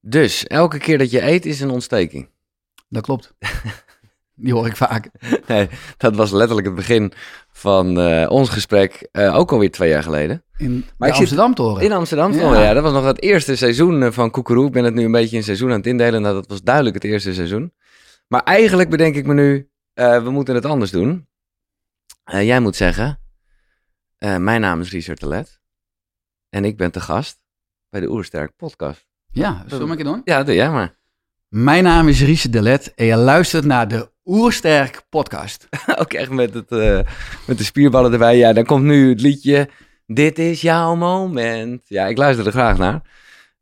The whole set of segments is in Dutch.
Dus, elke keer dat je eet is een ontsteking. Dat klopt. Die hoor ik vaak. Nee, dat was letterlijk het begin van eh, ons gesprek, eh, ook alweer twee jaar geleden. In Maar de ik zit Amsterdam toren. In Amsterdam, Ja. Dat was nog het eerste seizoen eh, van Koekeroe. Ik ben het nu een beetje in seizoen aan het indelen. Nou, dat was duidelijk het eerste seizoen. Maar eigenlijk bedenk ik me nu, we moeten het anders doen. Jij moet zeggen, mijn naam is Richard de Let. En ik ben te gast bij de Oersterk podcast. Ja, zullen we keer doen? Ja, doe jij maar. Mijn naam is Richard Delet en je luistert naar de Oersterk podcast. Ook echt met, het, eh, met de spierballen erbij. Ja, dan komt nu het liedje. Dit is jouw moment. Ja, ik luister er graag naar.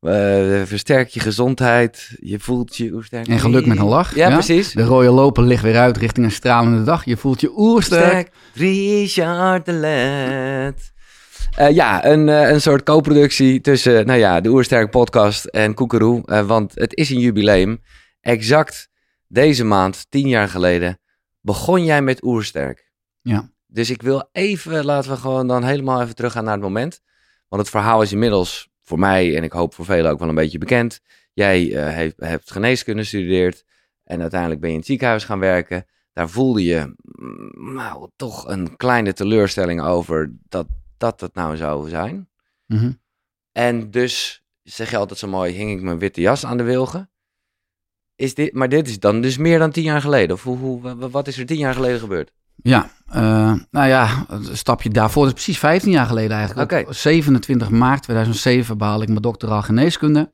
Eh, versterk je gezondheid. Je voelt je oersterk. En geluk met een lach. Ja, precies. De rode loper ligt weer uit richting een stralende dag. Je voelt je oersterk. Sterk. Richard de Let. Eh, ja, een, eh, een soort co-productie tussen nou ja, de Oersterk podcast en Koekeroe. Eh, want het is een jubileum. Exact deze maand, tien jaar geleden, begon jij met Oersterk. Ja. Dus ik wil even, laten we gewoon dan helemaal even teruggaan naar het moment. Want het verhaal is inmiddels voor mij en ik hoop voor velen ook wel een beetje bekend. Jij heeft, hebt geneeskunde gestudeerd en uiteindelijk ben je in het ziekenhuis gaan werken. Daar voelde je mm, nou, toch een kleine teleurstelling over dat dat het nou zou zijn. Mhm. En dus, zeg je altijd zo mooi, hing ik mijn witte jas aan de wilgen. Is dit, maar dit is dan dus meer dan tien jaar geleden? Of hoe, hoe, wa- wat is er tien jaar geleden gebeurd? Ja, eh, nou ja, een stapje daarvoor. Dat is precies 15 jaar geleden eigenlijk. Op 27 maart 2007 behaalde ik mijn doctoraal geneeskunde.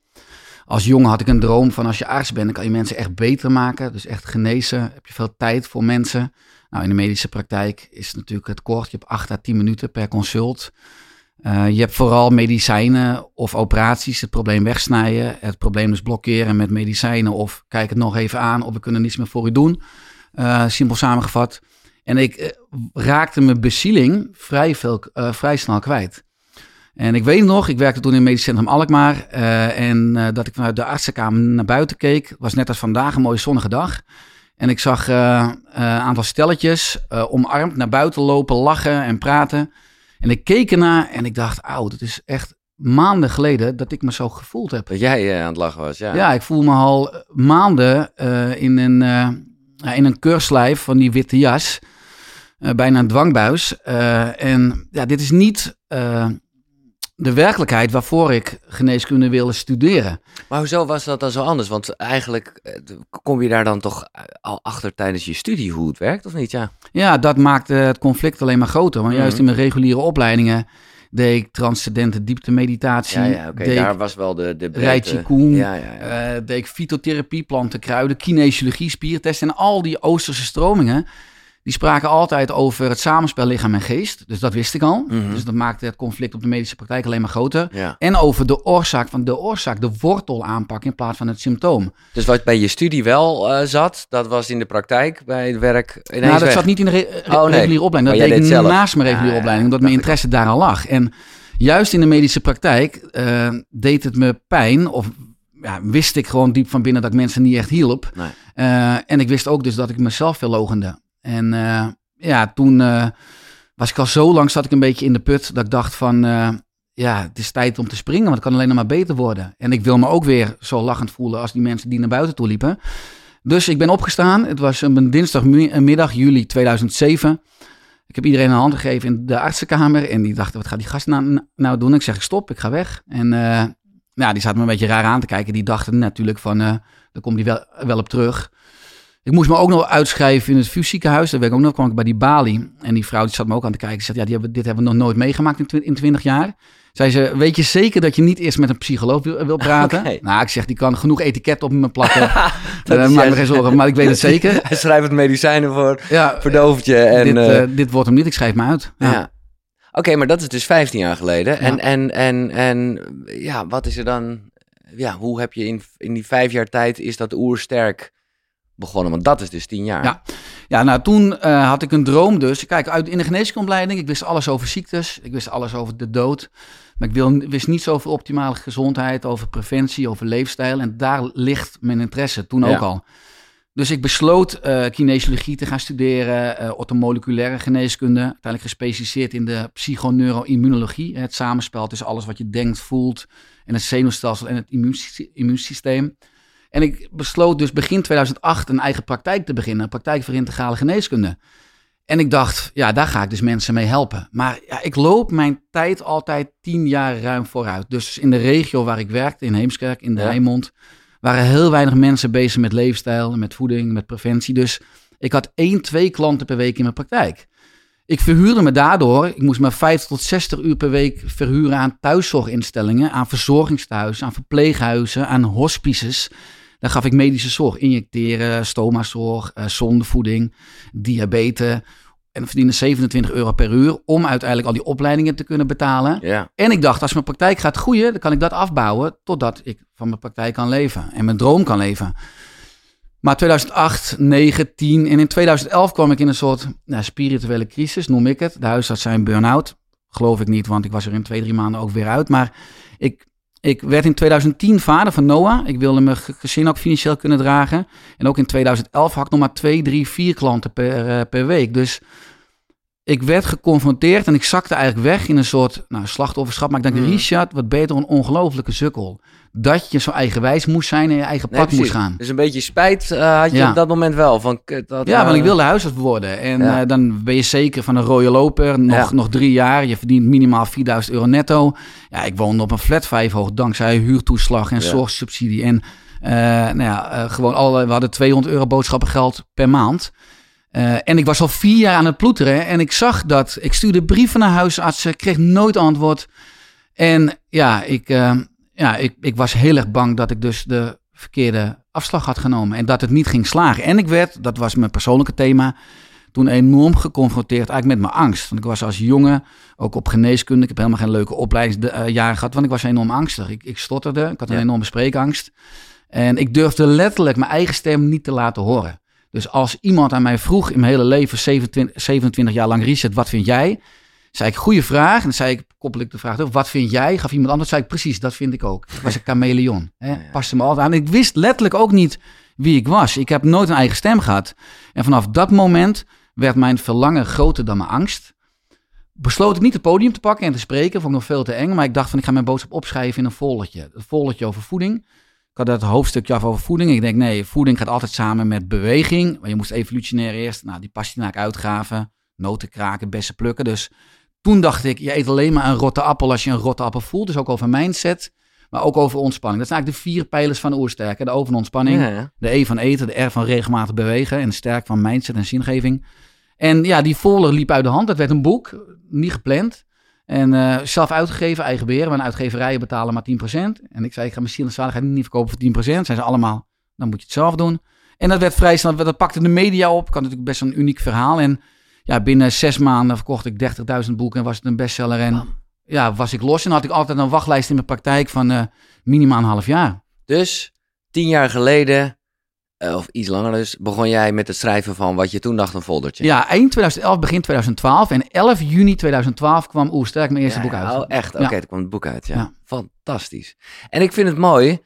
Als jongen had ik een droom van als je arts bent, dan kan je mensen echt beter maken. Dus echt genezen. Heb je veel tijd voor mensen. Nou, in de medische praktijk is het natuurlijk het kort. Je hebt 8 à 10 minuten per consult. Eh, je hebt vooral medicijnen of operaties, het probleem wegsnijden, het probleem dus blokkeren met medicijnen of kijk het nog even aan of we kunnen niets meer voor u doen. Eh, simpel samengevat. En ik eh, raakte mijn bezieling vrij, veel, vrij snel kwijt. En ik weet nog, ik werkte toen in het medisch centrum Alkmaar. en dat ik vanuit de artsenkamer naar buiten keek. Was net als vandaag een mooie zonnige dag. En ik zag eh, een aantal stelletjes eh, omarmd naar buiten lopen, lachen en praten. En ik keek ernaar en ik dacht, auw, het is echt maanden geleden dat ik me zo gevoeld heb. Dat jij eh, aan het lachen was, ja. Ja, ik voel me al eh, maanden eh, in, een, eh, in een keurslijf van die witte jas. Eh, bijna een dwangbuis. Eh, en ja, dit is niet eh, de werkelijkheid waarvoor ik geneeskunde wilde studeren. Maar hoezo was dat dan zo anders? Want eigenlijk eh, kom je daar dan toch eh, al achter tijdens je studie hoe het werkt, of niet? Ja. Ja, dat maakte het conflict alleen maar groter. Want juist Mhm. in mijn reguliere opleidingen deed ik transcendente dieptemeditatie. Ja, Daar was wel de, de Rai breedte. Qigong, Ja, ja, ja. eh, deed ik fytotherapie, planten, kruiden, kinesiologie, spiertesten. En al die Oosterse stromingen, die spraken altijd over het samenspel lichaam en geest. Dus dat wist ik al. Mhm. Dus dat maakte het conflict op de medische praktijk alleen maar groter. ja. En over de oorzaak van de oorzaak, de wortel aanpakken in plaats van het symptoom. Dus wat bij je studie wel eh, zat, dat was in de praktijk bij het werk nou, dat weg. zat niet in de re- re- Oh, nee. reguliere opleiding. Dat deed ik zelf. naast mijn reguliere ja, opleiding, omdat mijn ik interesse daar al lag. En juist in de medische praktijk eh, deed het me pijn, of ja, wist ik gewoon diep van binnen dat ik mensen niet echt hielp. Nee. Eh, en ik wist ook dus dat ik mezelf verlogende. En eh, ja, toen eh, was ik al zo lang, zat ik een beetje in de put, dat ik dacht van, eh, ja, het is tijd om te springen, want het kan alleen nog maar beter worden. En ik wil me ook weer zo lachend voelen als die mensen die naar buiten toe liepen. Dus ik ben opgestaan. Het was een dinsdagmiddag, juli 2007. Ik heb iedereen een hand gegeven in de artsenkamer. En die dachten, wat gaat die gast nou, nou doen? Ik zeg, stop, ik ga weg. En nou, die zaten me een beetje raar aan te kijken. Die dachten natuurlijk van, eh daar komt hij wel, wel op terug. Ik moest me ook nog uitschrijven in het VU ziekenhuis. Daar werd ik ook nog, kwam ik bij die balie. En die vrouw die zat me ook aan te kijken. Ze zei, ja, die hebben, dit hebben we nog nooit meegemaakt in, twi- in 20 jaar. Zei ze, weet je zeker dat je niet eerst met een psycholoog wil, wil praten? Nou, ik zeg, die kan genoeg etiket op me plakken. Dat Daar is maak me geen zorgen, maar ik weet het zeker. Hij schrijft het medicijnen voor, Ja, verdooft je. En, dit, eh, eh, dit wordt hem niet, ik schrijf me uit. ja. Ja. Oké, maar dat is dus 15 jaar geleden. En, Ja. en, en, en ja, wat is er dan... Ja, hoe heb je in, in die vijf jaar tijd is dat oersterk begonnen? Want dat is dus 10 jaar. Ja. Ja, nou toen eh, had ik een droom dus. Kijk, uit, in de geneeskundeopleiding, ik wist alles over ziektes. Ik wist alles over de dood. Maar ik wil, wist niets over optimale gezondheid, over preventie, over leefstijl. En daar ligt mijn interesse toen Ja. ook al. Dus ik besloot uh, kinesiologie te gaan studeren, uh, orthomoleculaire geneeskunde. Uiteindelijk gespecialiseerd in de psychoneuroimmunologie. Het samenspel tussen alles wat je denkt, voelt en het zenuwstelsel en het immuunsysteem. En ik besloot dus begin 2008 een eigen praktijk te beginnen, een praktijk voor integrale geneeskunde. En ik dacht, ja, daar ga ik dus mensen mee helpen. Maar ja, ik loop mijn tijd altijd tien jaar ruim vooruit. Dus in de regio waar ik werkte, in Heemskerk, in de ja. Waren heel weinig mensen bezig met leefstijl, met voeding, met preventie. Dus ik had één, twee klanten per week in mijn praktijk. Ik verhuurde me daardoor, ik moest me 50 tot 60 uur per week verhuren aan thuiszorginstellingen, aan verzorgingstehuizen, aan verpleeghuizen, aan hospices. Daar gaf ik medische zorg, injecteren, stomazorg, uh, zondevoeding, diabetes. En verdiende 27 euro per uur om uiteindelijk al die opleidingen te kunnen betalen. Ja. En ik dacht, als mijn praktijk gaat groeien, dan kan ik dat afbouwen totdat ik van mijn praktijk kan leven en mijn droom kan leven. Maar 2008, 9, 10 en in 2011 kwam ik in een soort nou, spirituele crisis, noem ik het. De huisarts zijn burn-out. Geloof ik niet, want ik was er in twee, drie maanden ook weer uit. Maar ik, ik werd in 2010 vader van Noah. Ik wilde mijn gezin ook financieel kunnen dragen. En ook in 2011 had ik nog maar twee, drie, vier klanten per, uh, per week. Dus ik werd geconfronteerd en ik zakte eigenlijk weg in een soort nou, slachtofferschap. Maar ik dacht, mm. Richard, wat beter een ongelofelijke sukkel. Dat je zo eigenwijs moest zijn en je eigen pad moest gaan. Dus een beetje spijt uh, had je ja. op dat moment wel. Van, dat, ja, uh, want ik wilde huisarts worden. En ja. uh, dan ben je zeker van een rode loper. Nog, ja. nog drie jaar. Je verdient minimaal 4000 euro netto. Ja, ik woonde op een flat 5 hoog dankzij huurtoeslag en zorgsubsidie. En nou ja, gewoon alle, we hadden 200 euro boodschappengeld per maand. Uh, en ik was al vier jaar aan het ploeteren en ik zag dat. Ik stuurde brieven naar huisartsen, kreeg nooit antwoord. En ja, ik, uh, ja ik, ik was heel erg bang dat ik dus de verkeerde afslag had genomen. En dat het niet ging slagen. En ik werd, dat was mijn persoonlijke thema, toen enorm geconfronteerd eigenlijk met mijn angst. Want ik was als jongen ook op geneeskunde. Ik heb helemaal geen leuke opleidingsjaren gehad, want ik was enorm angstig. Ik, ik stotterde, ik had een ja. enorme spreekangst. En ik durfde letterlijk mijn eigen stem niet te laten horen. Dus als iemand aan mij vroeg in mijn hele leven, 27, 27 jaar lang, Richard, wat vind jij? Zei ik, goede vraag. En dan zei ik, koppel ik de vraag op, wat vind jij? Gaf iemand anders, zei ik, precies, dat vind ik ook. Ik was een chameleon. Hè? Ja, ja. Paste me altijd aan. Ik wist letterlijk ook niet wie ik was. Ik heb nooit een eigen stem gehad. En vanaf dat moment werd mijn verlangen groter dan mijn angst. Besloot ik niet het podium te pakken en te spreken. Vond ik nog veel te eng. Maar ik dacht van, ik ga mijn boodschap opschrijven in een foldertje. Een foldertje over voeding. Ik had het hoofdstukje af over voeding. Ik denk, nee, voeding gaat altijd samen met beweging. Maar je moest evolutionair eerst, nou, die pastinaak uitgraven, noten kraken, bessen plukken. Dus toen dacht ik, je eet alleen maar een rotte appel als je een rotte appel voelt. Dus ook over mindset, maar ook over ontspanning. Dat zijn eigenlijk de vier pijlers van oersterken. De O van ontspanning, ja, ja. de E van eten, de R van regelmatig bewegen en de sterk van mindset en zingeving. En ja, die folder liep uit de hand. Het werd een boek, niet gepland. En uh, zelf uitgegeven, eigen beheer. Want uitgeverijen betalen maar 10%. En ik zei, ik ga mijn ziel en zaligheid niet verkopen voor 10%. Zijn ze allemaal, dan moet je het zelf doen. En dat werd vrij snel, dat pakte de media op. Ik had natuurlijk best een uniek verhaal. En ja, binnen zes maanden verkocht ik 30.000 boeken en was het een bestseller. En ja, was ik los. En had ik altijd een wachtlijst in mijn praktijk van uh, minimaal een half jaar. Dus tien jaar geleden uh, of iets langer dus, begon jij met het schrijven van wat je toen dacht een foldertje. Ja, eind 2011, begin 2012. En 11 juni 2012 kwam Oersterk mijn eerste ja, boek uit. Oh, echt? Oké, okay, ja. kwam het boek uit, ja. ja. Fantastisch. En ik vind het mooi,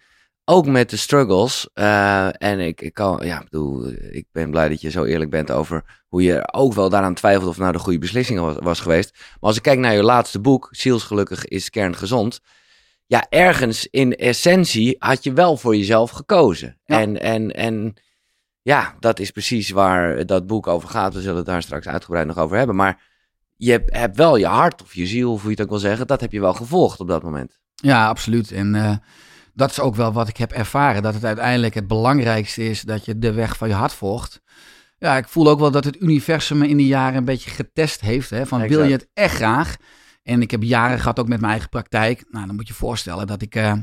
ook met de struggles. Uh, en ik, ik kan, ja, bedoel, ik ben blij dat je zo eerlijk bent over hoe je ook wel daaraan twijfelt of nou de goede beslissing was, was geweest. Maar als ik kijk naar je laatste boek, Zielsgelukkig is kerngezond ja, ergens in essentie had je wel voor jezelf gekozen. Ja. En, en, en ja, dat is precies waar dat boek over gaat. We zullen het daar straks uitgebreid nog over hebben. Maar je hebt, hebt wel je hart of je ziel, of hoe je het ook wil zeggen, dat heb je wel gevolgd op dat moment. Ja, absoluut. En uh, dat is ook wel wat ik heb ervaren. Dat het uiteindelijk het belangrijkste is dat je de weg van je hart volgt. Ja, ik voel ook wel dat het universum me in die jaren een beetje getest heeft. Hè, van exact. wil je het echt graag? En ik heb jaren gehad ook met mijn eigen praktijk. Nou, dan moet je voorstellen dat ik uh,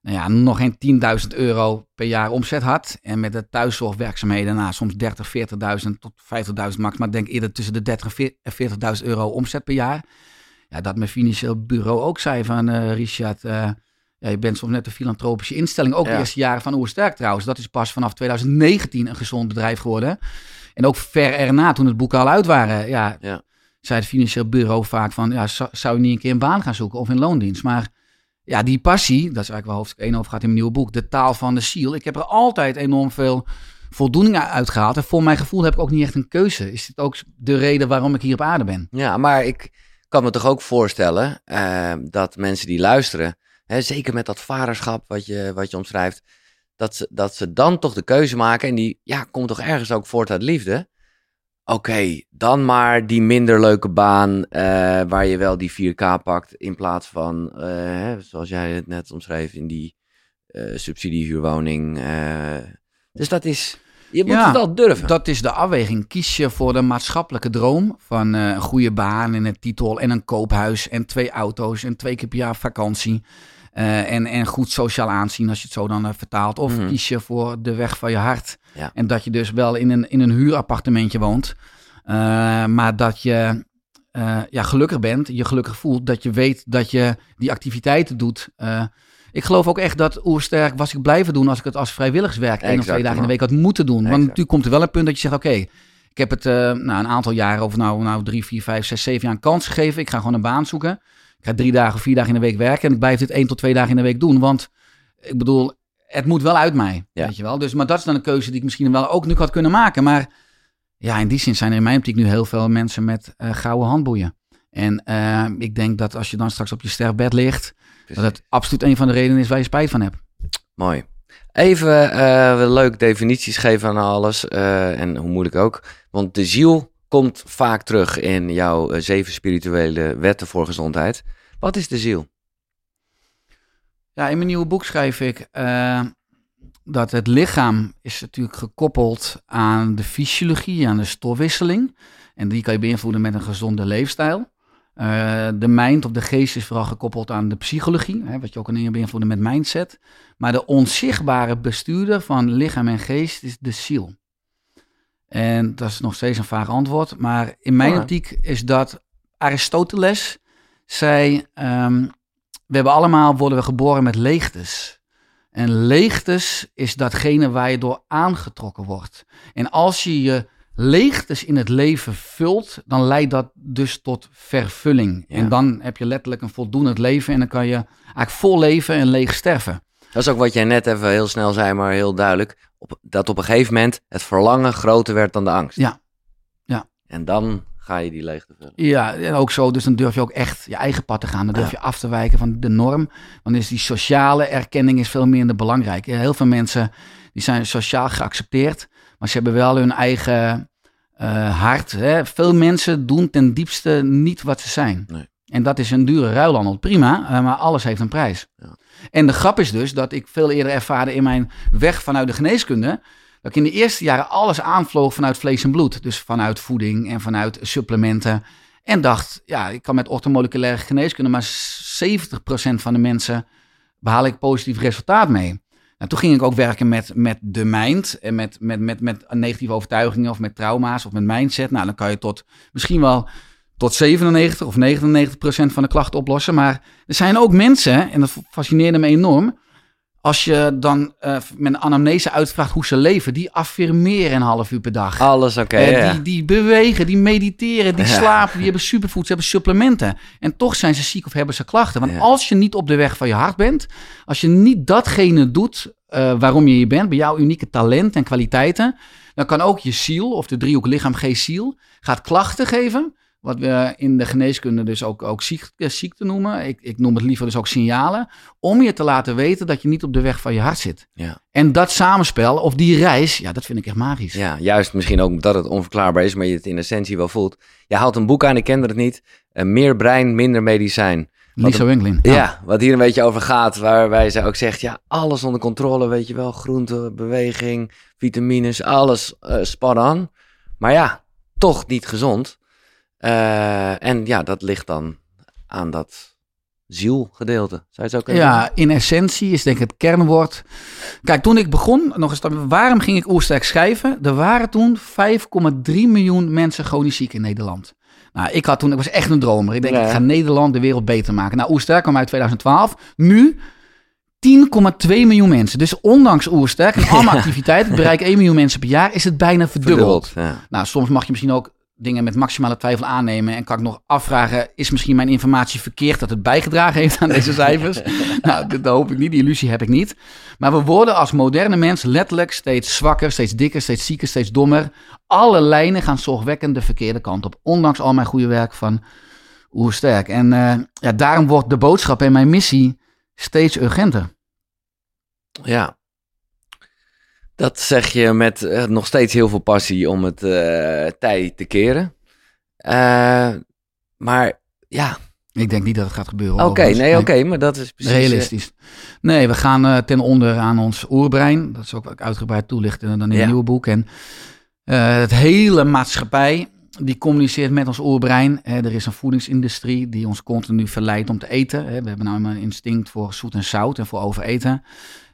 nou ja, nog geen 10.000 euro per jaar omzet had. En met de thuiszorgwerkzaamheden, nou, soms 30, 40.000 tot 50.000 max. Maar ik denk eerder tussen de 30 en 40.000 euro omzet per jaar. Ja, dat mijn financieel bureau ook zei van uh, Richard, uh, ja, je bent soms net een filantropische instelling. Ook ja. de eerste jaren van Oersterk trouwens. Dat is pas vanaf 2019 een gezond bedrijf geworden. En ook ver erna, toen het boeken al uit waren. Ja, ja zei het financieel bureau vaak van, ja, zou je niet een keer een baan gaan zoeken of in loondienst? Maar ja, die passie, dat is eigenlijk wel hoofdstuk 1 over gaat in mijn nieuwe boek, de taal van de ziel. Ik heb er altijd enorm veel voldoening uitgehaald. En voor mijn gevoel heb ik ook niet echt een keuze. Is dit ook de reden waarom ik hier op aarde ben? Ja, maar ik kan me toch ook voorstellen uh, dat mensen die luisteren, hè, zeker met dat vaderschap wat je, wat je omschrijft, dat ze, dat ze dan toch de keuze maken. En die ja, komt toch ergens ook voort uit liefde. Oké, dan maar die minder leuke baan uh, waar je wel die 4K pakt in plaats van, uh, zoals jij het net omschreef, in die uh, subsidiehuurwoning. dus dat is, je moet Ja, het durven. Dat is de afweging. Kies je voor de maatschappelijke droom van eh, een goede baan en een titel en een koophuis en twee auto's en twee keer per jaar vakantie. Eh, en, en goed sociaal aanzien als je het zo dan eh, vertaalt. Of Mhm. kies je voor de weg van je hart. Ja. En dat je dus wel in een, in een huurappartementje woont. eh, maar dat je ja, gelukkig bent, je gelukkig voelt. Dat je weet dat je die activiteiten doet. Ik geloof ook echt dat Oersterk was ik blijven doen als ik het als vrijwilligerswerk één of twee dagen in de week had moeten doen. Want natuurlijk komt er wel een punt dat je zegt, oké, ik heb het nou, een aantal jaren, of nou, nou drie, vier, vijf, zes, zeven jaar een kans gegeven. Ik ga gewoon een baan zoeken. Ga drie dagen of vier dagen in de week werken. En ik blijf dit één tot twee dagen in de week doen. Want ik bedoel, het moet wel uit mij. Ja. Weet je wel? Dus, maar dat is dan een keuze die ik misschien wel ook nu had kunnen maken. Maar ja, in die zin zijn er in mijn optiek nu heel veel mensen met eh, gouden handboeien. En eh, ik denk dat als je dan straks op je sterfbed ligt, dat het absoluut een van de redenen is waar je spijt van hebt. Mooi. Even eh leuk definities geven aan alles. en hoe moeilijk ook. Want de ziel komt vaak terug in jouw eh, zeven spirituele wetten voor gezondheid. Wat is de ziel? Ja, in mijn nieuwe boek schrijf ik eh, dat het lichaam is natuurlijk gekoppeld aan de fysiologie, aan de stofwisseling. En die kan je beïnvloeden met een gezonde leefstijl. Eh, de mind of de geest is vooral gekoppeld aan de psychologie, hè, wat je ook kan beïnvloeden met mindset. Maar de onzichtbare bestuurder van lichaam en geest is de ziel. En dat is nog steeds een vaag antwoord, maar in mijn Ja. optiek is dat Aristoteles zei, ehm, we hebben allemaal, worden we geboren met leegtes. En leegtes is datgene waar je door aangetrokken wordt. En als je je leegtes in het leven vult, dan leidt dat dus tot vervulling. Ja. En dan heb je letterlijk een voldoend leven en dan kan je eigenlijk vol leven en leeg sterven. Dat is ook wat jij net even heel snel zei, maar heel duidelijk. Op, dat op een gegeven moment het verlangen groter werd dan de angst. Ja. Ja. En dan ga je die leegte vullen. Ja, en ook zo. Dus dan durf je ook echt je eigen pad te gaan. Dan durf je af te wijken van de norm. Want is die sociale erkenning is veel minder belangrijk. Heel veel mensen die zijn sociaal geaccepteerd, maar ze hebben wel hun eigen eh, hart. Hè. Veel mensen doen ten diepste niet wat ze zijn. Nee. En dat is een dure ruilhandel. Prima, eh, maar alles heeft een prijs. Ja. En de grap is dus dat ik veel eerder ervaarde in mijn weg vanuit de geneeskunde. Dat ik in de eerste jaren alles aanvloog vanuit vlees en bloed. Dus vanuit voeding en vanuit supplementen. En dacht, ja, ik kan met orthomoleculaire geneeskunde, maar 70% van de mensen behaal ik positief resultaat mee. Nou, toen ging ik ook werken met, met de mind en met, met, met, met negatieve overtuigingen of met trauma's of met mindset. Nou, dan kan je tot misschien wel tot 97 of 99 procent van de klachten oplossen. Maar er zijn ook mensen, en dat fascineerde me enorm, als je dan eh, met een anamnese uitvraagt hoe ze leven, die affirmeren een half uur per dag. Alles oké. Eh, ja. die, die bewegen, die mediteren, die Ja. slapen, die hebben superfood, ze hebben supplementen. En toch zijn ze ziek of hebben ze klachten. Want Ja. als je niet op de weg van je hart bent, als je niet datgene doet eh, waarom je hier bent, bij jouw unieke talent en kwaliteiten, dan kan ook je ziel, of de driehoek lichaam, geest, ziel, gaat klachten geven. Wat we in de geneeskunde dus ook, ook ziek, eh, ziekte noemen. Ik, ik noem het liever dus ook signalen. Om je te laten weten dat je niet op de weg van je hart zit. Ja. En dat samenspel, of die reis, ja, dat vind ik echt magisch. Ja, juist misschien ook dat het onverklaarbaar is, maar je het in essentie wel voelt. Je haalt een boek aan, ik kende het niet. Eh, meer brein, minder medicijn. Lisa Winklin. Ja. wat hier een beetje over gaat, waarbij zij ook zegt, ja, alles onder controle, weet je wel. Groente, beweging, vitamines, alles eh spot on. Maar ja, toch niet gezond. Eh, en ja, dat ligt dan aan dat zielgedeelte. Zou je het zo kunnen Ja, in essentie is denk ik het kernwoord. Kijk, toen ik begon, nog eens, waarom ging ik Oersterk schrijven? Er waren toen 5,3 miljoen mensen chronisch ziek in Nederland. Nou, ik had toen, ik was echt een dromer. Ik denk, Ja. ik ga Nederland de wereld beter maken. Nou, Oersterk kwam uit 2012. Nu 10,2 miljoen mensen. Dus ondanks Oersterk en allemaal activiteiten, ik bereik 1 miljoen mensen per jaar, is het bijna verdubbeld. Verdubbeld, ja. Nou, soms mag je misschien ook dingen met maximale twijfel aannemen. En kan ik nog afvragen, is misschien mijn informatie verkeerd dat het bijgedragen heeft aan deze cijfers? nou, dat, hoop ik niet, die illusie heb ik niet. Maar we worden als moderne mens letterlijk steeds zwakker, steeds dikker, steeds zieker, steeds dommer. Alle lijnen gaan zorgwekkend de verkeerde kant op. Ondanks al mijn goede werk van sterk. En uh, ja, daarom wordt de boodschap en mijn missie steeds urgenter. Ja, dat zeg je met uh, nog steeds heel veel passie om het uh, tij te keren. Uh, maar ja. Ik denk niet dat het gaat gebeuren. Oké, nee, oké, okay, maar dat is precies... Realistisch. Nee, we gaan ten onder aan ons oerbrein. Dat is ook wat ik uitgebreid toelichten dan in ja. het nieuwe boek. En het hele maatschappij die communiceert met ons oerbrein. er is een voedingsindustrie die ons continu verleidt om te eten. We hebben nou een instinct voor zoet en zout en voor overeten.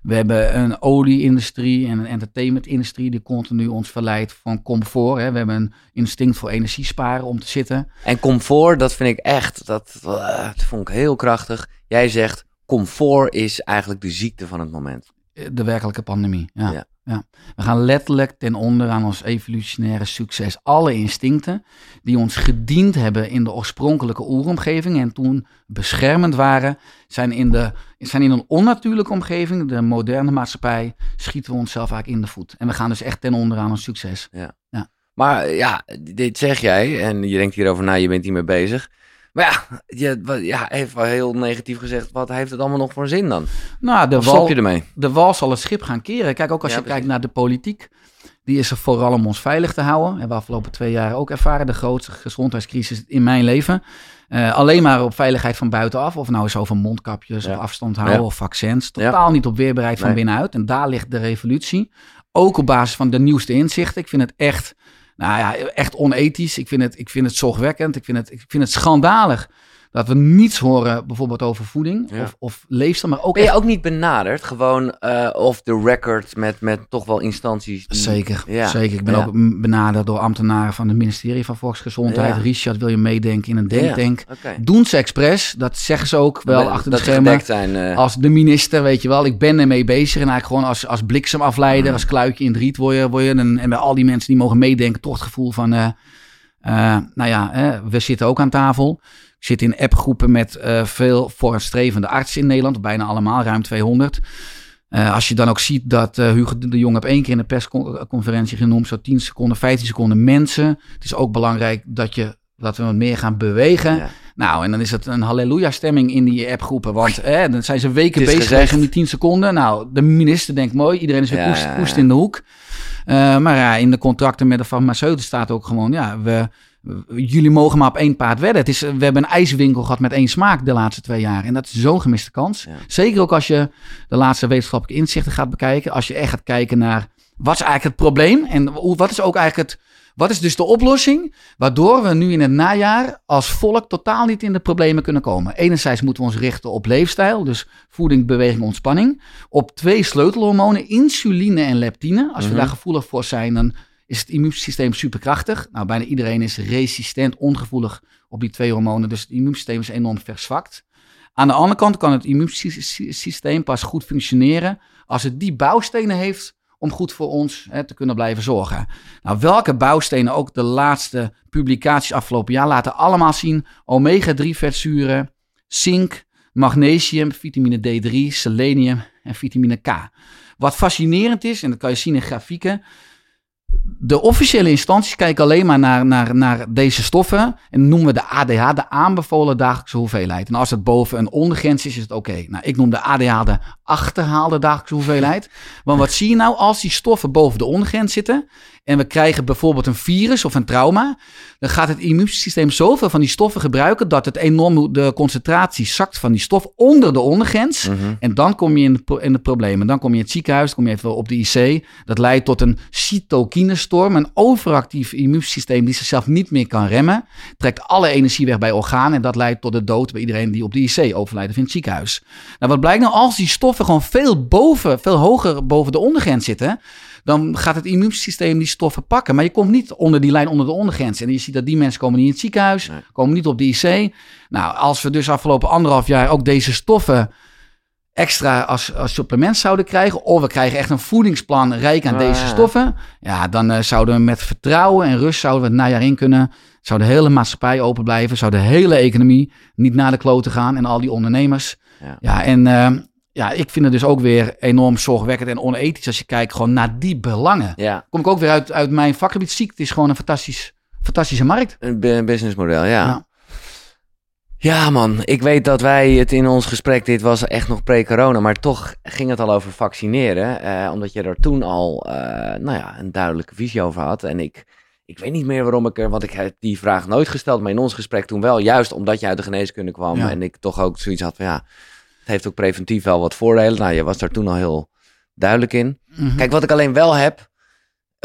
We hebben een olieindustrie en een entertainmentindustrie die continu ons verleidt van comfort. Hè. We hebben een instinct voor energiesparen om te zitten. En comfort, dat vind ik echt, dat, eh, dat vond ik heel krachtig. Jij zegt, comfort is eigenlijk de ziekte van het moment. De werkelijke pandemie, ja. ja. Ja. We gaan letterlijk ten onder aan ons evolutionaire succes. Alle instincten die ons gediend hebben in de oorspronkelijke oeromgeving en toen beschermend waren, zijn in, de, zijn in een onnatuurlijke omgeving, de moderne maatschappij, schieten we onszelf eigenlijk in de voet. En we gaan dus echt ten onder aan ons succes. Ja. ja. Maar ja, dit zeg jij en je denkt hierover na, je bent hiermee bezig. Maar ja, je, ja, even heel negatief gezegd, wat heeft het allemaal nog voor zin dan? Nou, de wal, je ermee? De wal zal het schip gaan keren. Kijk, ook als je kijkt naar de politiek. Die is er vooral om ons veilig te houden. En we afgelopen twee jaar ook ervaren. De grootste gezondheidscrisis in mijn leven. Uh, alleen maar op veiligheid van buitenaf. Of nou is over mondkapjes of afstand houden of vaccins. Totaal niet op weerbaarheid van binnenuit. En daar ligt de revolutie. Ook op basis van de nieuwste inzichten. Ik vind het echt nou ja, echt onethisch. Ik vind het, ik vind het zorgwekkend. Ik vind het, ik vind het schandalig dat we niets horen bijvoorbeeld over voeding of, of leefstijl. Maar ook ben je ook niet benaderd, gewoon uh, off the record met, met toch wel instanties? Zeker, ja. zeker. Ik ben ook benaderd door ambtenaren van het ministerie van Volksgezondheid. Richard, wil je meedenken in een denktank? Okay. Doen ze expres, dat zeggen ze ook wel achter de schermen. Zijn, uh... Als de minister, weet je wel, ik ben ermee bezig. En eigenlijk gewoon als, als bliksemafleider, mm. als kluitje in het riet word je. Word je en, en bij al die mensen die mogen meedenken, toch het gevoel van... Uh, nou ja, we zitten ook aan tafel. Zit in appgroepen met uh, veel voorstrevende artsen in Nederland, bijna allemaal, ruim 200. Uh, eh, als je dan ook ziet dat uh, Hugo de Jong heb één keer in de persconferentie genoemd, zo 10 seconden, 15 seconden mensen. Het is ook belangrijk dat, je, dat we wat meer gaan bewegen. Nou, en dan is het een halleluja-stemming in die appgroepen. Want eh, dan zijn ze weken bezig om die 10 seconden. Nou, de minister denkt mooi, iedereen is weer ja, poest, in de hoek. Uh, maar ja, in de contracten met de farmaceuten staat ook gewoon, ja, we jullie mogen maar op één paard wedden. Het is, we hebben een ijswinkel gehad met één smaak de laatste twee jaar. En dat is zo'n gemiste kans. Zeker ook als je de laatste wetenschappelijke inzichten gaat bekijken. Als je echt gaat kijken naar wat is eigenlijk het probleem? En wat is ook eigenlijk het. Wat is dus de oplossing? Waardoor we nu in het najaar als volk totaal niet in de problemen kunnen komen. Enerzijds moeten we ons richten op leefstijl, dus voeding, beweging, ontspanning. Op twee sleutelhormonen, insuline en leptine. Als we mhm. daar gevoelig voor zijn, dan is het immuunsysteem superkrachtig. Nou, bijna iedereen is resistent, ongevoelig op die twee hormonen. Dus het immuunsysteem is enorm verzwakt. Aan de andere kant kan het immuunsysteem pas goed functioneren als het die bouwstenen heeft om goed voor ons hè, te kunnen blijven zorgen. Nou, welke bouwstenen ook de laatste publicaties afgelopen jaar laten allemaal zien: omega-3 vetzuren, zink, magnesium, vitamine D3, selenium en vitamine K. Wat fascinerend is, en dat kan je zien in grafieken, de officiële instanties kijken alleen maar naar, naar, naar deze stoffen en noemen we de ADH de aanbevolen dagelijkse hoeveelheid. En als het boven een ondergrens is, is het oké. Nou, ik noem de ADH de achterhaalde dagelijkse hoeveelheid. Want wat zie je nou als die stoffen boven de ondergrens zitten en we krijgen bijvoorbeeld een virus of een trauma, dan gaat het immuunsysteem zoveel van die stoffen gebruiken dat het enorm de concentratie zakt van die stof onder de ondergrens. Mhm. En dan kom je in de, in de problemen. Dan kom je in het ziekenhuis, kom je even op de IC. Dat leidt tot een cytokinestorm, een overactief immuunsysteem die zichzelf niet meer kan remmen. Trekt alle energie weg bij organen en dat leidt tot de dood bij iedereen die op de IC overlijdt of in het ziekenhuis. Nou, wat blijkt nou als die stoffen gewoon veel boven, veel hoger boven de ondergrens zitten? Dan gaat het immuunsysteem die stoffen pakken. Maar je komt niet onder die lijn, onder de ondergrens. En je ziet dat die mensen komen niet in het ziekenhuis, komen niet op de IC. Nou, als we dus afgelopen anderhalf jaar ook deze stoffen extra als, als supplement zouden krijgen. Of we krijgen echt een voedingsplan rijk aan Ah, deze stoffen. Ja, dan eh, zouden we met vertrouwen en rust zouden we het najaar in kunnen. Zou de hele maatschappij open blijven. Zou de hele economie niet naar de kloten gaan. En al die ondernemers. Ja. Ja, en eh, ja, ik vind het dus ook weer enorm zorgwekkend en onethisch als je kijkt gewoon naar die belangen. Ja, Kom ik ook weer uit, uit mijn vakgebied. Ziekte is gewoon een fantastisch, fantastische markt. een bu- businessmodel, ja. Ja. Ja, man. Ik weet dat wij het in ons gesprek, dit was echt nog pre-corona, maar toch ging het al over vaccineren. eh, omdat je er toen al, eh, nou ja, een duidelijke visie over had. En ik, ik weet niet meer waarom ik er, want ik heb die vraag nooit gesteld, maar in ons gesprek toen wel. Juist omdat je uit de geneeskunde kwam Ja. en ik toch ook zoiets had van, ja, het heeft ook preventief wel wat voordelen. Nou, je was daar toen al heel duidelijk in. Mhm. Kijk, wat ik alleen wel heb,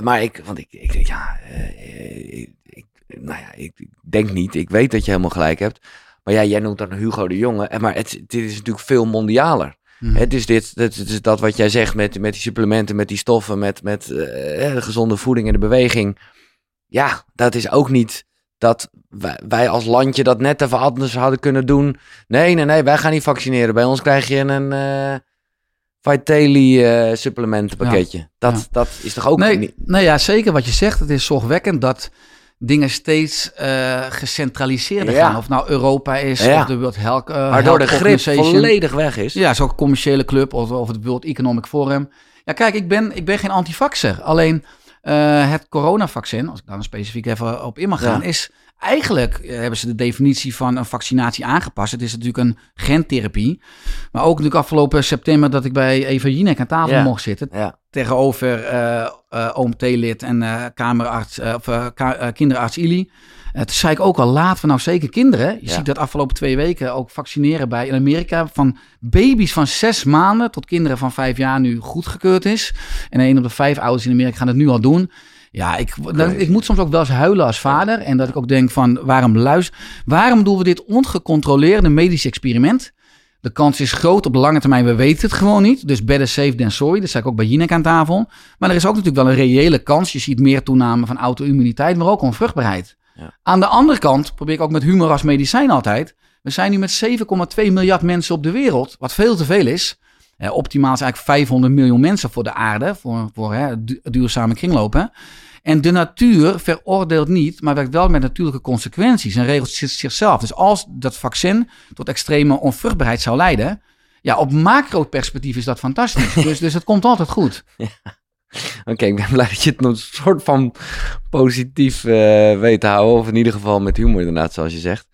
maar ik, want ik, ik ja, eh, ik, ik- nou ja, ik denk niet, ik weet dat je helemaal gelijk hebt. Maar ja, jij noemt dan Hugo de Jonge, maar het, dit is natuurlijk veel mondialer. Mhm. Het is dit, het is dat wat jij zegt met, met die supplementen, met die stoffen, met, met eh, de gezonde voeding en de beweging. Ja, dat is ook niet dat wij, wij als landje dat net even anders hadden kunnen doen. Nee, nee, nee, wij gaan niet vaccineren. Bij ons krijg je een eh Vitaly eh supplementenpakketje. Dat, ja. dat is toch ook nee, niet... nee, ja, zeker wat je zegt. Het is zorgwekkend dat dingen steeds eh gecentraliseerder Ja. gaan. Of nou Europa is, Ja. of de World Health, eh, Waardoor de grip volledig weg is. Ja, zo'n commerciële club of, of het World Economic Forum. Ja, kijk, ik ben, ik ben geen antivaxer. Alleen het coronavaccin, als ik daar specifiek even op in mag gaan, Ja. is eigenlijk eh, hebben ze de definitie van een vaccinatie aangepast. Het is natuurlijk een gentherapie. Maar ook natuurlijk afgelopen september dat ik bij Eva Jinek aan tafel Ja. mocht zitten. Ja, Tegenover eh eh OMT-lid en kamerarts, of, ka- kinderarts Ili. Uh, toen zei ik ook al, laten we nou zeker kinderen. Je Ja. ziet dat afgelopen twee weken ook vaccineren bij in Amerika. Van baby's van zes maanden tot kinderen van vijf jaar nu goedgekeurd is. En een op de vijf ouders in Amerika gaan het nu al doen. Ja, ik, dan, ik moet soms ook wel eens huilen als vader. En dat ik ook denk van, waarom luister... Waarom doen we dit ongecontroleerde medisch experiment? De kans is groot op de lange termijn, we weten het gewoon niet. Dus better safe than sorry, dat zei ik ook bij Jinek aan tafel. Maar er is ook natuurlijk wel een reële kans. Je ziet meer toename van auto-immuniteit, maar ook onvruchtbaarheid. Ja. Aan de andere kant probeer ik ook met humor als medicijn altijd. We zijn nu met 7,2 miljard mensen op de wereld, wat veel te veel is. Eh, optimaal is eigenlijk 500 miljoen mensen voor de aarde, voor, voor hè, du- duurzame kringlopen. En de natuur veroordeelt niet, maar werkt wel met natuurlijke consequenties en regelt zich- zichzelf. Dus als dat vaccin tot extreme onvruchtbaarheid zou leiden, ja, op macro-perspectief is dat fantastisch. dus, dus het komt altijd goed. oké, ik ben blij dat je het nog een soort van positief eh, weet te houden. Of in ieder geval met humor inderdaad, zoals je zegt.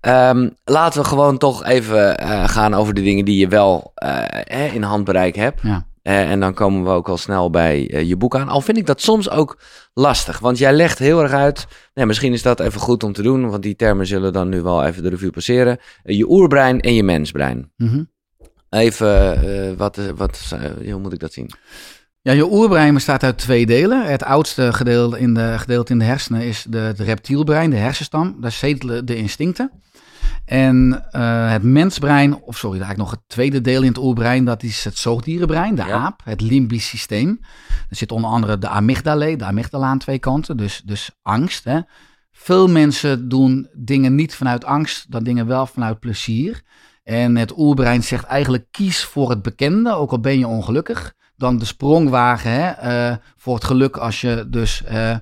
Ehm, laten we gewoon toch even eh, gaan over de dingen die je wel eh, hè, in handbereik hebt. Ja. Eh, en dan komen we ook al snel bij eh, je boek aan. Al vind ik dat soms ook lastig. Want jij legt heel erg uit. Nou, misschien is dat even goed om te doen. Want die termen zullen dan nu wel even de revue passeren. Eh, je oerbrein en je mensbrein. Mhm. Even, wat, wat, hoe moet ik dat zien? Ja, je oerbrein bestaat uit twee delen. Het oudste gedeelte in de, gedeelte in de hersenen is de, het reptielbrein, de hersenstam. Daar zetelen de instincten. En eh, het mensbrein, of sorry, eigenlijk nog het tweede deel in het oerbrein, dat is het zoogdierenbrein, de Ja. aap, het limbisch systeem. Er zit onder andere de amygdala, de amygdala aan twee kanten, dus, dus angst. Hè. Veel mensen doen dingen niet vanuit angst, dan dingen wel vanuit plezier. En het oerbrein zegt eigenlijk kies voor het bekende, ook al ben je ongelukkig. Dan de sprong wagen hè, eh, voor het geluk als je dus eh,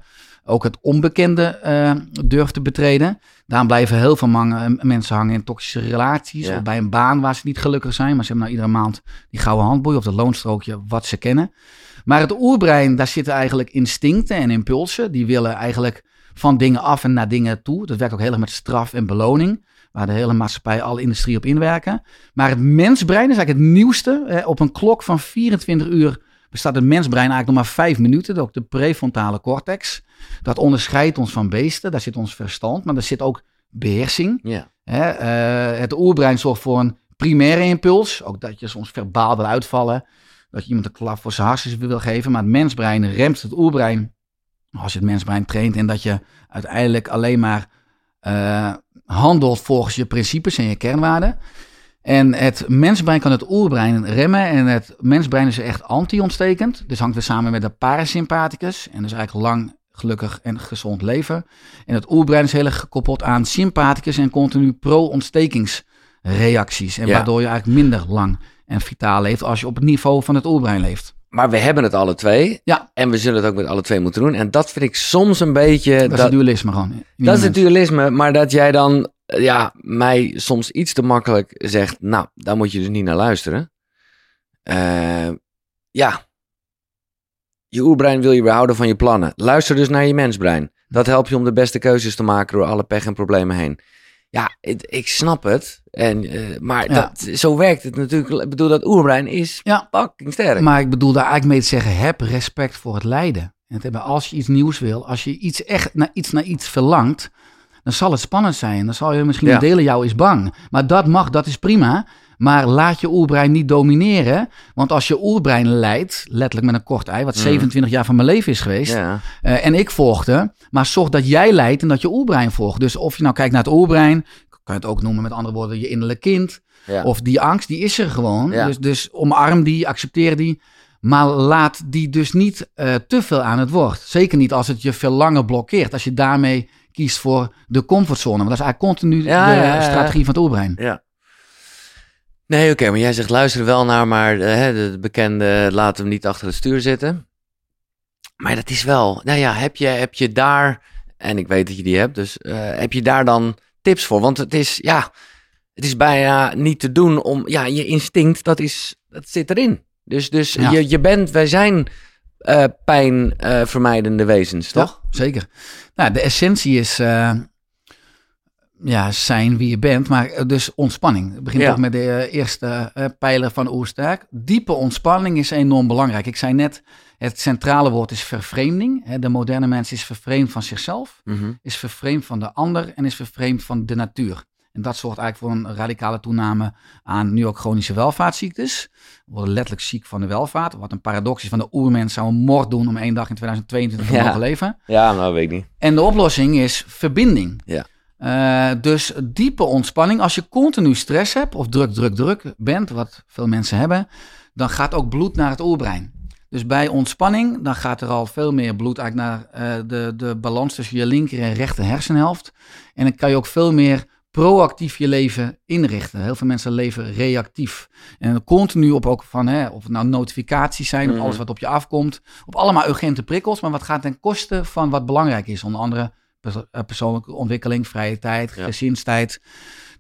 ook het onbekende eh, durft te betreden. Daarom blijven heel veel mangen- mensen hangen in toxische relaties Ja. of bij een baan waar ze niet gelukkig zijn. Maar ze hebben nou iedere maand die gouden handboei of dat loonstrookje wat ze kennen. Maar het oerbrein, daar zitten eigenlijk instincten en impulsen. Die willen eigenlijk van dingen af en naar dingen toe. Dat werkt ook heel erg met straf en beloning. Waar de hele maatschappij, alle industrie op inwerken. Maar het mensbrein is eigenlijk het nieuwste. Eh, op een klok van 24 uur bestaat het mensbrein eigenlijk nog maar 5 minuten. Ook de prefrontale cortex. Dat onderscheidt ons van beesten. Daar zit ons verstand, maar daar zit ook beheersing. Ja. Hè, eh, het oerbrein zorgt voor een primaire impuls. Ook dat je soms verbaal wil uitvallen. Dat je iemand een klap voor zijn hartjes wil geven. Maar het mensbrein remt het oerbrein. Als je het mensbrein traint. En dat je uiteindelijk alleen maar eh, handelt volgens je principes en je kernwaarden. En het mensbrein kan het oerbrein remmen. En het mensbrein is echt anti-ontstekend. Dus hangt weer samen met de parasympathicus. En dus eigenlijk lang, gelukkig en gezond leven. En het oerbrein is heel erg gekoppeld aan sympathicus en continu pro-ontstekingsreacties. En Ja. waardoor je eigenlijk minder lang en vitaal leeft als je op het niveau van het oerbrein leeft. Maar we hebben het alle twee. Ja. En we zullen het ook met alle twee moeten doen. En dat vind ik soms een beetje... Dat, is het dualisme gewoon. Dat is het dualisme, maar dat jij dan ja, mij soms iets te makkelijk zegt, nou, daar moet je dus niet naar luisteren. Eh, ja, je oerbrein wil je weerhouden van je plannen. Luister dus naar je mensbrein. Dat helpt je om de beste keuzes te maken door alle pech en problemen heen. Ja, ik snap het. En, eh, maar Ja. dat, zo werkt het natuurlijk. Ik bedoel, dat oerbrein is Ja. fucking sterk. Maar ik bedoel daar eigenlijk mee te zeggen, heb respect voor het lijden. En het hebben, als je iets nieuws wil, als je iets echt naar iets, naar iets verlangt, dan zal het spannend zijn. Dan zal je misschien Ja. in jou is bang. Maar dat mag, dat is prima. Maar laat je oerbrein niet domineren. Want als je oerbrein leidt, letterlijk met een kort ei, wat Mhm. 27 jaar van mijn leven is geweest. ja. eh, en ik volgde. Maar zorg dat jij leidt en dat je oerbrein volgt. Dus of je nou kijkt naar het oerbrein, kan je het ook noemen met andere woorden, je innerlijk kind. Ja. Of die angst, die is er gewoon. Ja. Dus, dus omarm die, accepteer die. Maar laat die dus niet eh, te veel aan het woord. Zeker niet als het je veel langer blokkeert. Als je daarmee kiest voor de comfortzone. Want dat is eigenlijk continu Ja, de strategie van het oerbrein. Ja. Nee, oké, maar jij zegt luister er wel naar, maar eh, hè, de bekende laat hem niet achter het stuur zitten. Maar dat is wel, nou ja, heb je, heb je daar, en ik weet dat je die hebt, dus eh, heb je daar dan tips voor? Want het is, ja, het is bijna niet te doen om, ja, je instinct, dat, is, dat zit erin. Dus, dus Ja. je, je bent, wij zijn eh pijnvermijdende wezens, toch? Ja, zeker. Nou, de essentie is ja, zijn wie je bent, maar eh, dus ontspanning. Het begint Ja. ook met de eh, eerste eh, pijler van Oersterk. Diepe ontspanning is enorm belangrijk. Ik zei net, het centrale woord is vervreemding. Hè, De moderne mens is vervreemd van zichzelf, Mhm. is vervreemd van de ander en is vervreemd van de natuur. En dat zorgt eigenlijk voor een radicale toename aan nu ook chronische welvaartsziektes. We worden letterlijk ziek van de welvaart. Wat een paradox is van de oermens zou een moord doen om één dag in 2022 te Ja. mogen leven. Ja, nou weet ik niet. En de oplossing is verbinding. Ja. Eh, dus diepe ontspanning. Als je continu stress hebt of druk, druk, druk bent, wat veel mensen hebben, dan gaat ook bloed naar het oerbrein. Dus bij ontspanning, dan gaat er al veel meer bloed eigenlijk naar eh, de, de balans tussen je linker en rechter hersenhelft. En dan kan je ook veel meer proactief je leven inrichten. Heel veel mensen leven reactief. En continu op ook van, hè, of het nou notificaties zijn, of Mhm. alles wat op je afkomt. Op allemaal urgente prikkels, maar wat gaat ten koste van wat belangrijk is. Onder andere persoonlijke ontwikkeling, vrije tijd, Ja. gezinstijd.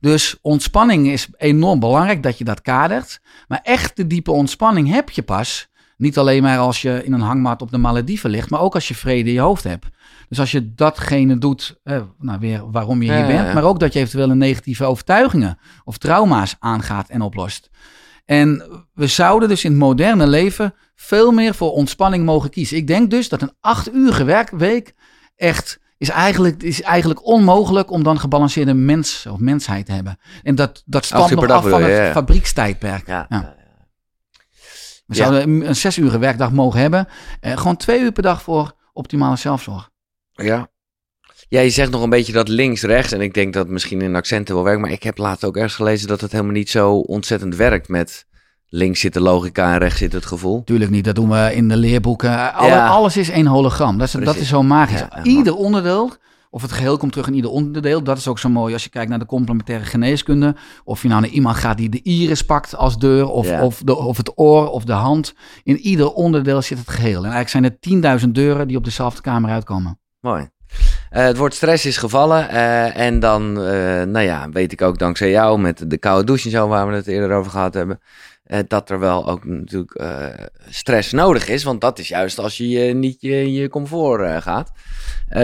Dus ontspanning is enorm belangrijk dat je dat kadert. Maar echte diepe ontspanning heb je pas. Niet alleen maar als je in een hangmat op de Malediven ligt, maar ook als je vrede in je hoofd hebt. Dus als je datgene doet, eh, nou weer waarom je hier ja, bent, ja. maar ook dat je eventueel een negatieve overtuigingen of trauma's aangaat en oplost. En we zouden dus in het moderne leven veel meer voor ontspanning mogen kiezen. Ik denk dus dat een acht uur werkweek echt is eigenlijk, is eigenlijk onmogelijk om dan gebalanceerde mens of mensheid te hebben. En dat, dat stamt nog af van het ja, ja. fabriekstijdperk. Ja. Ja. We zouden een- zes uur werkdag mogen hebben. Eh, gewoon twee uur per dag voor optimale zelfzorg. Ja. Ja, je zegt nog een beetje dat links-rechts. En ik denk dat misschien in accenten wel werkt. Maar ik heb laatst ook ergens gelezen dat het helemaal niet zo ontzettend werkt met links zit de logica en rechts zit het gevoel. Tuurlijk niet, dat doen we in de leerboeken. Alle- Ja. Alles is één hologram. Dat is, dat is zo magisch. Ja, ieder onderdeel, of het geheel komt terug in ieder onderdeel. Dat is ook zo mooi als je kijkt naar de complementaire geneeskunde. Of je nou naar iemand gaat die de iris pakt als deur. Of, Ja. of, de, of het oor of de hand. In ieder onderdeel zit het geheel. En eigenlijk zijn er 10.000 deuren die op dezelfde kamer uitkomen. Mooi. Eh, het woord stress is gevallen. eh, en dan, eh, nou ja, weet ik ook dankzij jou met de koude douche en zo, waar we het eerder over gehad hebben. Eh, dat er wel ook natuurlijk eh, stress nodig is. Want dat is juist als je eh, niet je, in je comfort gaat.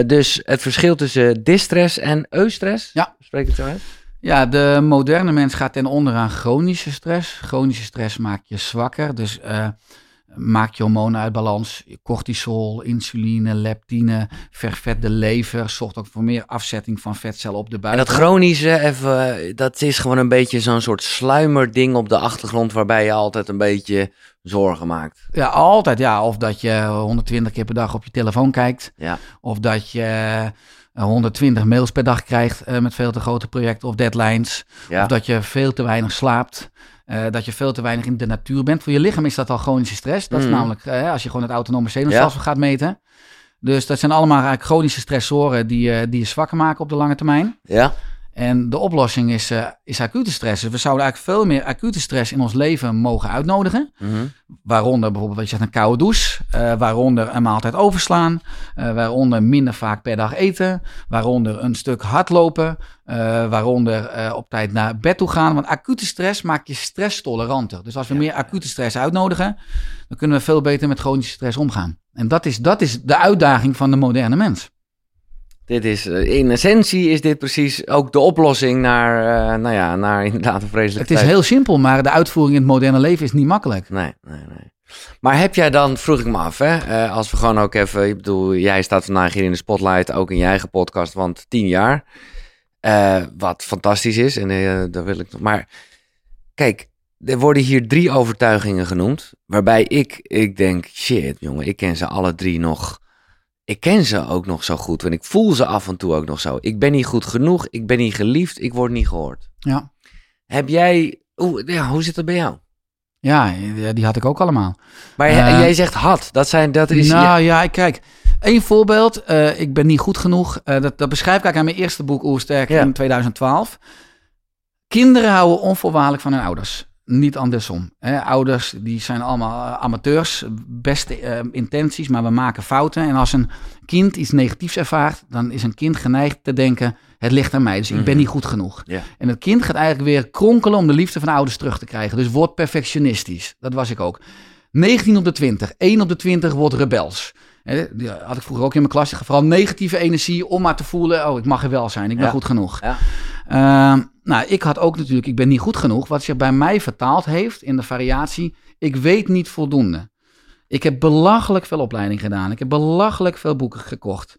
Dus het verschil tussen distress en eustress. Ja. Spreek het zo uit? Ja, de moderne mens gaat ten onder aan chronische stress. Chronische stress maakt je zwakker. Dus eh, maakt je hormonen uit balans. Cortisol, insuline, leptine, vervet de lever. Zorgt ook voor meer afzetting van vetcellen op de En buik. dat chronische, even, eh, dat is gewoon een beetje zo'n soort sluimerding op de achtergrond waarbij je altijd een beetje zorgen maakt. Ja, altijd. Ja, of dat je 120 keer per dag op je telefoon kijkt. Ja. Of dat je eh, 120 mails per dag krijgt eh, met veel te grote projecten of deadlines. Ja. Of dat je veel te weinig slaapt. Eh, dat je veel te weinig in de natuur bent. Voor je lichaam is dat al chronische stress. Dat is Mhm. namelijk eh, als je gewoon het autonome zenuwstelsel gaat meten. Dus dat zijn allemaal eigenlijk chronische stressoren die, eh, die je zwakker maken op de lange termijn. Ja? En de oplossing is, uh, is acute stress. Dus we zouden eigenlijk veel meer acute stress in ons leven mogen uitnodigen. Mhm. Waaronder bijvoorbeeld, wat je zegt, een koude douche. eh, waaronder een maaltijd overslaan. eh, waaronder minder vaak per dag eten. Waaronder een stuk hardlopen. eh, waaronder eh, op tijd naar bed toe gaan. Want acute stress maakt je stresstoleranter. Dus als we Ja. meer acute stress uitnodigen, dan kunnen we veel beter met chronische stress omgaan. En dat is, dat is de uitdaging van de moderne mens. Dit is, eh, in essentie is dit precies ook de oplossing naar, eh, nou ja, naar inderdaad een vreselijke Het is tijd. heel simpel, maar de uitvoering in het moderne leven is niet makkelijk. Nee, nee, nee. Maar heb jij dan, vroeg ik me af, hè, eh, als we gewoon ook even, ik bedoel, jij staat vandaag hier in de spotlight, ook in je eigen podcast, want tien jaar, wat fantastisch is, en daar wil ik nog, maar kijk, er worden hier drie overtuigingen genoemd, waarbij ik, ik denk, shit jongen, ik ken ze alle drie nog, ik ken ze ook nog zo goed, want ik voel ze af en toe ook nog zo. Ik ben niet goed genoeg, ik ben niet geliefd, ik word niet gehoord. Ja, Heb jij, hoe, ja, hoe zit dat bij jou? ja die had ik ook allemaal. Maar Eh, jij zegt had, dat, zijn, dat is... nou ja, kijk. Eén voorbeeld. eh, ik ben niet goed genoeg. eh, dat, dat beschrijf ik eigenlijk aan mijn eerste boek Oersterk Ja. in 2012. Kinderen houden onvoorwaardelijk van hun ouders. Niet andersom. Hè. Ouders die zijn allemaal eh, amateurs. Beste eh, intenties, maar we maken fouten. En als een kind iets negatiefs ervaart, dan is een kind geneigd te denken... het ligt aan mij, dus ik ben Mhm. niet goed genoeg. En het kind gaat eigenlijk weer kronkelen om de liefde van de ouders terug te krijgen. Dus wordt perfectionistisch. Dat was ik ook. 19 op de 20. 1 op de 20 wordt rebels. Die had ik vroeger ook in mijn klas. Vooral negatieve energie om maar te voelen... oh, ik mag er wel zijn, ik ben Ja. goed genoeg. Ja. Ehm, nou, ik had ook natuurlijk... ik ben niet goed genoeg. Wat zich bij mij vertaald heeft in de variatie... ik weet niet voldoende. Ik heb belachelijk veel opleiding gedaan. Ik heb belachelijk veel boeken gekocht.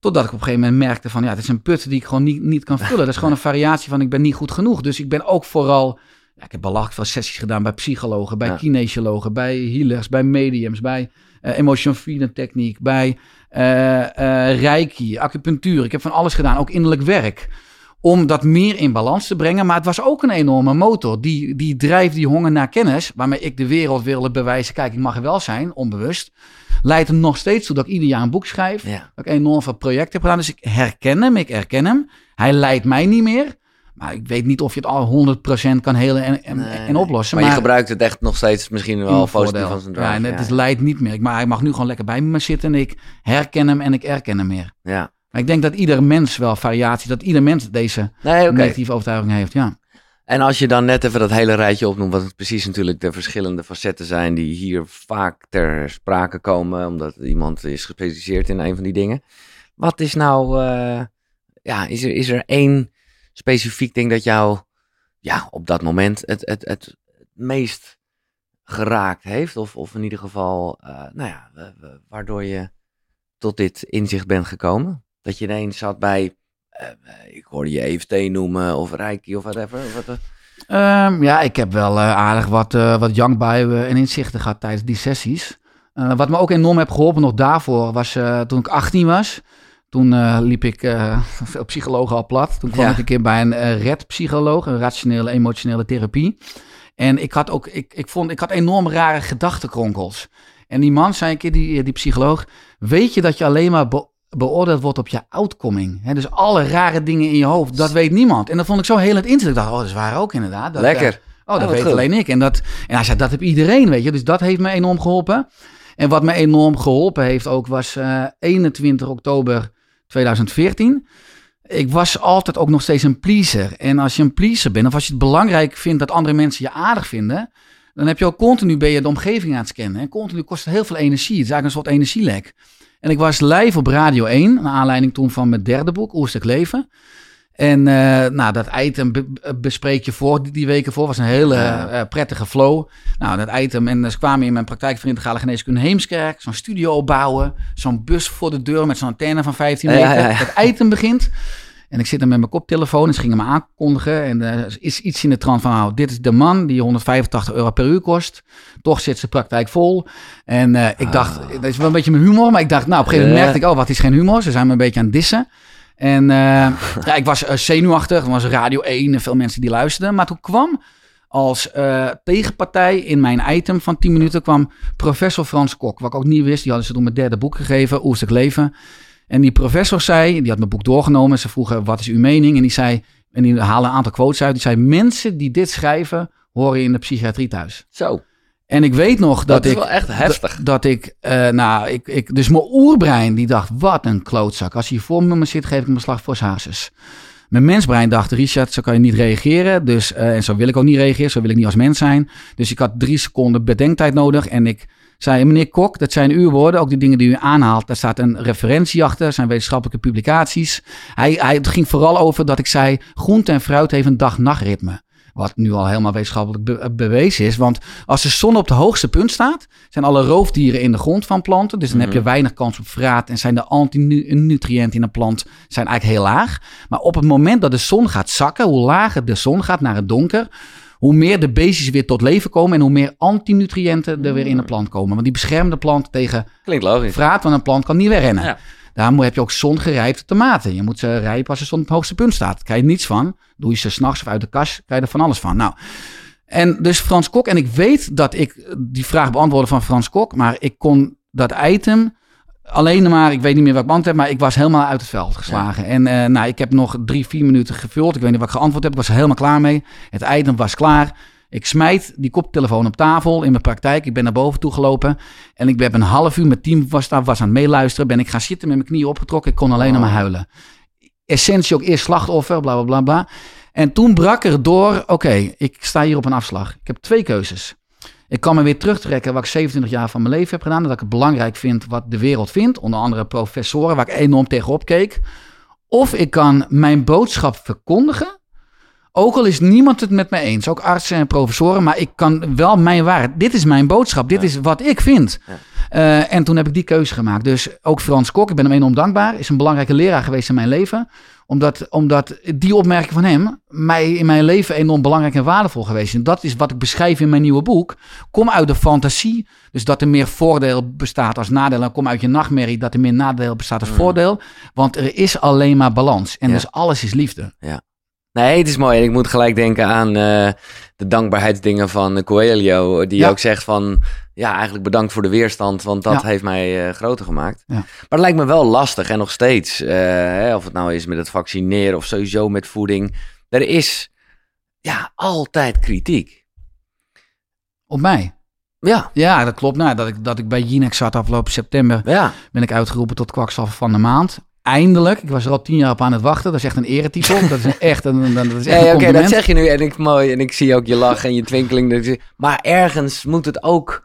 Totdat ik op een gegeven moment merkte van... ja, het is een put die ik gewoon niet, niet kan vullen. Dat is gewoon een variatie van ik ben niet goed genoeg. Dus ik ben ook vooral... Ja, ik heb belachelijk veel sessies gedaan bij psychologen, bij Ja. kinesiologen, bij healers, bij mediums, bij eh emotion freedom techniek, bij eh, eh, reiki, acupunctuur. Ik heb van alles gedaan, ook innerlijk werk. Om dat meer in balans te brengen. Maar het was ook een enorme motor. Die, die drijf, die honger naar kennis, waarmee ik de wereld wilde bewijzen. Kijk, ik mag er wel zijn, onbewust. Leidt er nog steeds toe dat ik ieder jaar een boek schrijf. Ja. Dat ik enorm veel projecten heb gedaan. Dus ik herken hem, ik herken hem. Hij leidt mij niet meer. Maar ik weet niet of je het al 100% kan helen en, en, Nee, en nee. oplossen. Maar, je gebruikt het echt nog steeds misschien wel positief van zijn drive. Ja, en het is, leidt niet meer. Maar hij mag nu gewoon lekker bij me zitten. En ik herken hem en ik erken hem meer. ja. Maar ik denk dat ieder mens wel variatie, dat ieder mens deze Nee, negatieve overtuiging heeft. Ja. En als je dan net even dat hele rijtje opnoemt, wat het precies natuurlijk de verschillende facetten zijn die hier vaak ter sprake komen, omdat iemand is gespecialiseerd in een van die dingen. Wat is nou, eh, ja, is er, is er één specifiek ding dat jou, ja, op dat moment het, het, het meest geraakt heeft? Of, of in ieder geval, eh, nou ja, wa- wa- waardoor je tot dit inzicht bent gekomen? Dat je ineens zat bij, eh, ik hoorde je EFT noemen of Reiki of whatever. Wat, Ehm, ja, ik heb wel eh, aardig wat, wat jankbuien en inzichten gehad tijdens die sessies. Wat me ook enorm heeft geholpen nog daarvoor was toen ik 18 was. Toen liep ik eh, veel psychologen al plat. Toen kwam Ja. ik een keer bij een RED-psycholoog, een rationele emotionele therapie. En ik had ook, ik, ik vond, ik had enorm rare gedachtenkronkels. En die man zei een keer, die, die psycholoog, weet je dat je alleen maar beoordeeld wordt op je outcoming? Dus alle rare dingen in je hoofd, dat weet niemand. En dat vond ik zo heel het inzicht. Ik dacht, oh, dat is waar ook inderdaad. Dat, Lekker. eh, Oh, dat wat weet goed. alleen ik. En, dat, en hij zei, dat heb iedereen, weet je. Dus dat heeft me enorm geholpen. En wat me enorm geholpen heeft ook, was eh 21 oktober 2014. Ik was altijd ook nog steeds een pleaser. En als je een pleaser bent, of als je het belangrijk vindt dat andere mensen je aardig vinden, dan heb je ook continu ben je de omgeving aan het scannen. En continu kost het heel veel energie. Het is eigenlijk een soort energielek. En ik was live op Radio 1, naar aanleiding toen van mijn derde boek, Oerstuk Leven. En eh, nou, dat item be- be- bespreek je voor, die, die weken voor, was een hele Ja. eh, prettige flow. Nou, dat item, en ze kwamen in mijn praktijk voor integrale geneeskunde Heemskerk, zo'n studio opbouwen, zo'n bus voor de deur met zo'n antenne van 15 Ja, meter. ja, ja. Het item begint. En ik zit er met mijn koptelefoon en ze gingen me aankondigen. En er is iets in de trant van, nou, dit is de man die 185 euro per uur kost. Toch zit zijn praktijk vol. En eh, ik dacht, dat is wel een beetje mijn humor. Maar ik dacht, nou, op een gegeven moment merkte ik, oh, wat is geen humor. Ze zijn me een beetje aan het dissen. En eh, ja, ik was eh, zenuwachtig. Er was Radio 1 en veel mensen die luisterden. Maar toen kwam als tegenpartij in mijn item van 10 minuten kwam professor Frans Kok. Wat ik ook niet wist. Die hadden ze toen mijn derde boek gegeven, Oerstuk Leven. En die professor zei, die had mijn boek doorgenomen. Ze vroegen, wat is uw mening? En die zei, En die halen een aantal quotes uit. Die zei, mensen die dit schrijven, horen in de psychiatrie thuis. Zo. En ik weet nog dat, Dat, is ik... wel echt heftig. Dat, dat ik, eh, nou, ik, ik, dus mijn oerbrein die dacht, wat een klootzak. Als hij voor me zit, geef ik hem een slag voor zijn hazes. Mijn mensbrein dacht, Richard, zo kan je niet reageren. Dus, eh, en zo wil ik ook niet reageren, zo wil ik niet als mens zijn. Dus ik had drie seconden bedenktijd nodig. En ik zei, meneer Kok, dat zijn uw woorden. Ook die dingen die u aanhaalt, daar staat een referentie achter. Zijn wetenschappelijke publicaties. Hij, hij, het ging vooral over dat ik zei, groente en fruit heeft een dag-nachtritme. Wat nu al helemaal wetenschappelijk be- bewezen is. Want als de zon op het hoogste punt staat, zijn alle roofdieren in de grond van planten. Dus dan heb je Mhm. weinig kans op vraat. En zijn de antinutriënten in een plant zijn eigenlijk heel laag. Maar op het moment dat de zon gaat zakken, hoe lager de zon gaat naar het donker, hoe meer de beestjes weer tot leven komen en hoe meer antinutriënten er weer in de plant komen. Want die beschermen de plant tegen Klinkt logisch. vraat, want een plant kan niet wegrennen. Ja. Daarom heb je ook zongerijpte tomaten. Je moet ze rijpen als de zon op het hoogste punt staat. Daar krijg je niets van. Doe je ze s'nachts of uit de kast, krijg je er van alles van. Nou, en dus Frans Kok. En ik weet dat ik die vraag beantwoordde van Frans Kok. Maar ik kon dat item alleen maar, ik weet niet meer wat ik beantwoord heb, maar ik was helemaal uit het veld geslagen. En eh, nou, ik heb nog drie, vier minuten gevuld. Ik weet niet wat ik geantwoord heb. Ik was er helemaal klaar mee. Het item was klaar. Ik smijt die koptelefoon op tafel in mijn praktijk. Ik ben naar boven toe gelopen. En ik heb een half uur, mijn team was daar, was aan het meeluisteren. Ben ik gaan zitten met mijn knieën opgetrokken. Ik kon alleen nog maar huilen. Essentie ook eerst slachtoffer, bla bla bla bla. En toen brak er door, oké, ik sta hier op een afslag. Ik heb twee keuzes. Ik kan me weer terugtrekken wat ik 27 jaar van mijn leven heb gedaan. Dat ik het belangrijk vind wat de wereld vindt. Onder andere professoren waar ik enorm tegenop keek. Of ik kan mijn boodschap verkondigen. Ook al is niemand het met mij eens. Ook artsen en professoren. Maar ik kan wel mijn waarheid. Dit is mijn boodschap. Dit Ja. is wat ik vind. Ja. Eh, en toen heb ik die keuze gemaakt. Dus ook Frans Kok, ik ben hem enorm dankbaar. Is een belangrijke leraar geweest in mijn leven. Omdat, omdat die opmerking van hem mij in mijn leven enorm belangrijk en waardevol geweest is. En dat is wat ik beschrijf in mijn nieuwe boek. Kom uit de fantasie. Dus dat er meer voordeel bestaat als nadeel. En kom uit je nachtmerrie dat er meer nadeel bestaat als Mm. voordeel. Want er is alleen maar balans. En Ja. dus alles is liefde. Nee, het is mooi. En ik moet gelijk denken aan eh, de dankbaarheidsdingen van Coelho. Die Ja. ook zegt van, ja, eigenlijk bedankt voor de weerstand. Want dat Ja. heeft mij eh, groter gemaakt. Ja. Maar het lijkt me wel lastig en nog steeds. eh, hè, of het nou is met het vaccineren of sowieso met voeding. Er is ja, altijd kritiek. Op mij. Ja, Ja, dat klopt. Nou, dat, ik, dat ik bij Jinex zat afgelopen september, ja. ben ik uitgeroepen tot kwakzalver van de maand. Eindelijk. Ik was er al tien jaar op aan het wachten. Dat is echt een eretitel. Dat is echt een, dat is echt Oké, dat zeg je nu en ik mooi. En ik zie ook je lach en je twinkeling. Maar ergens moet het ook.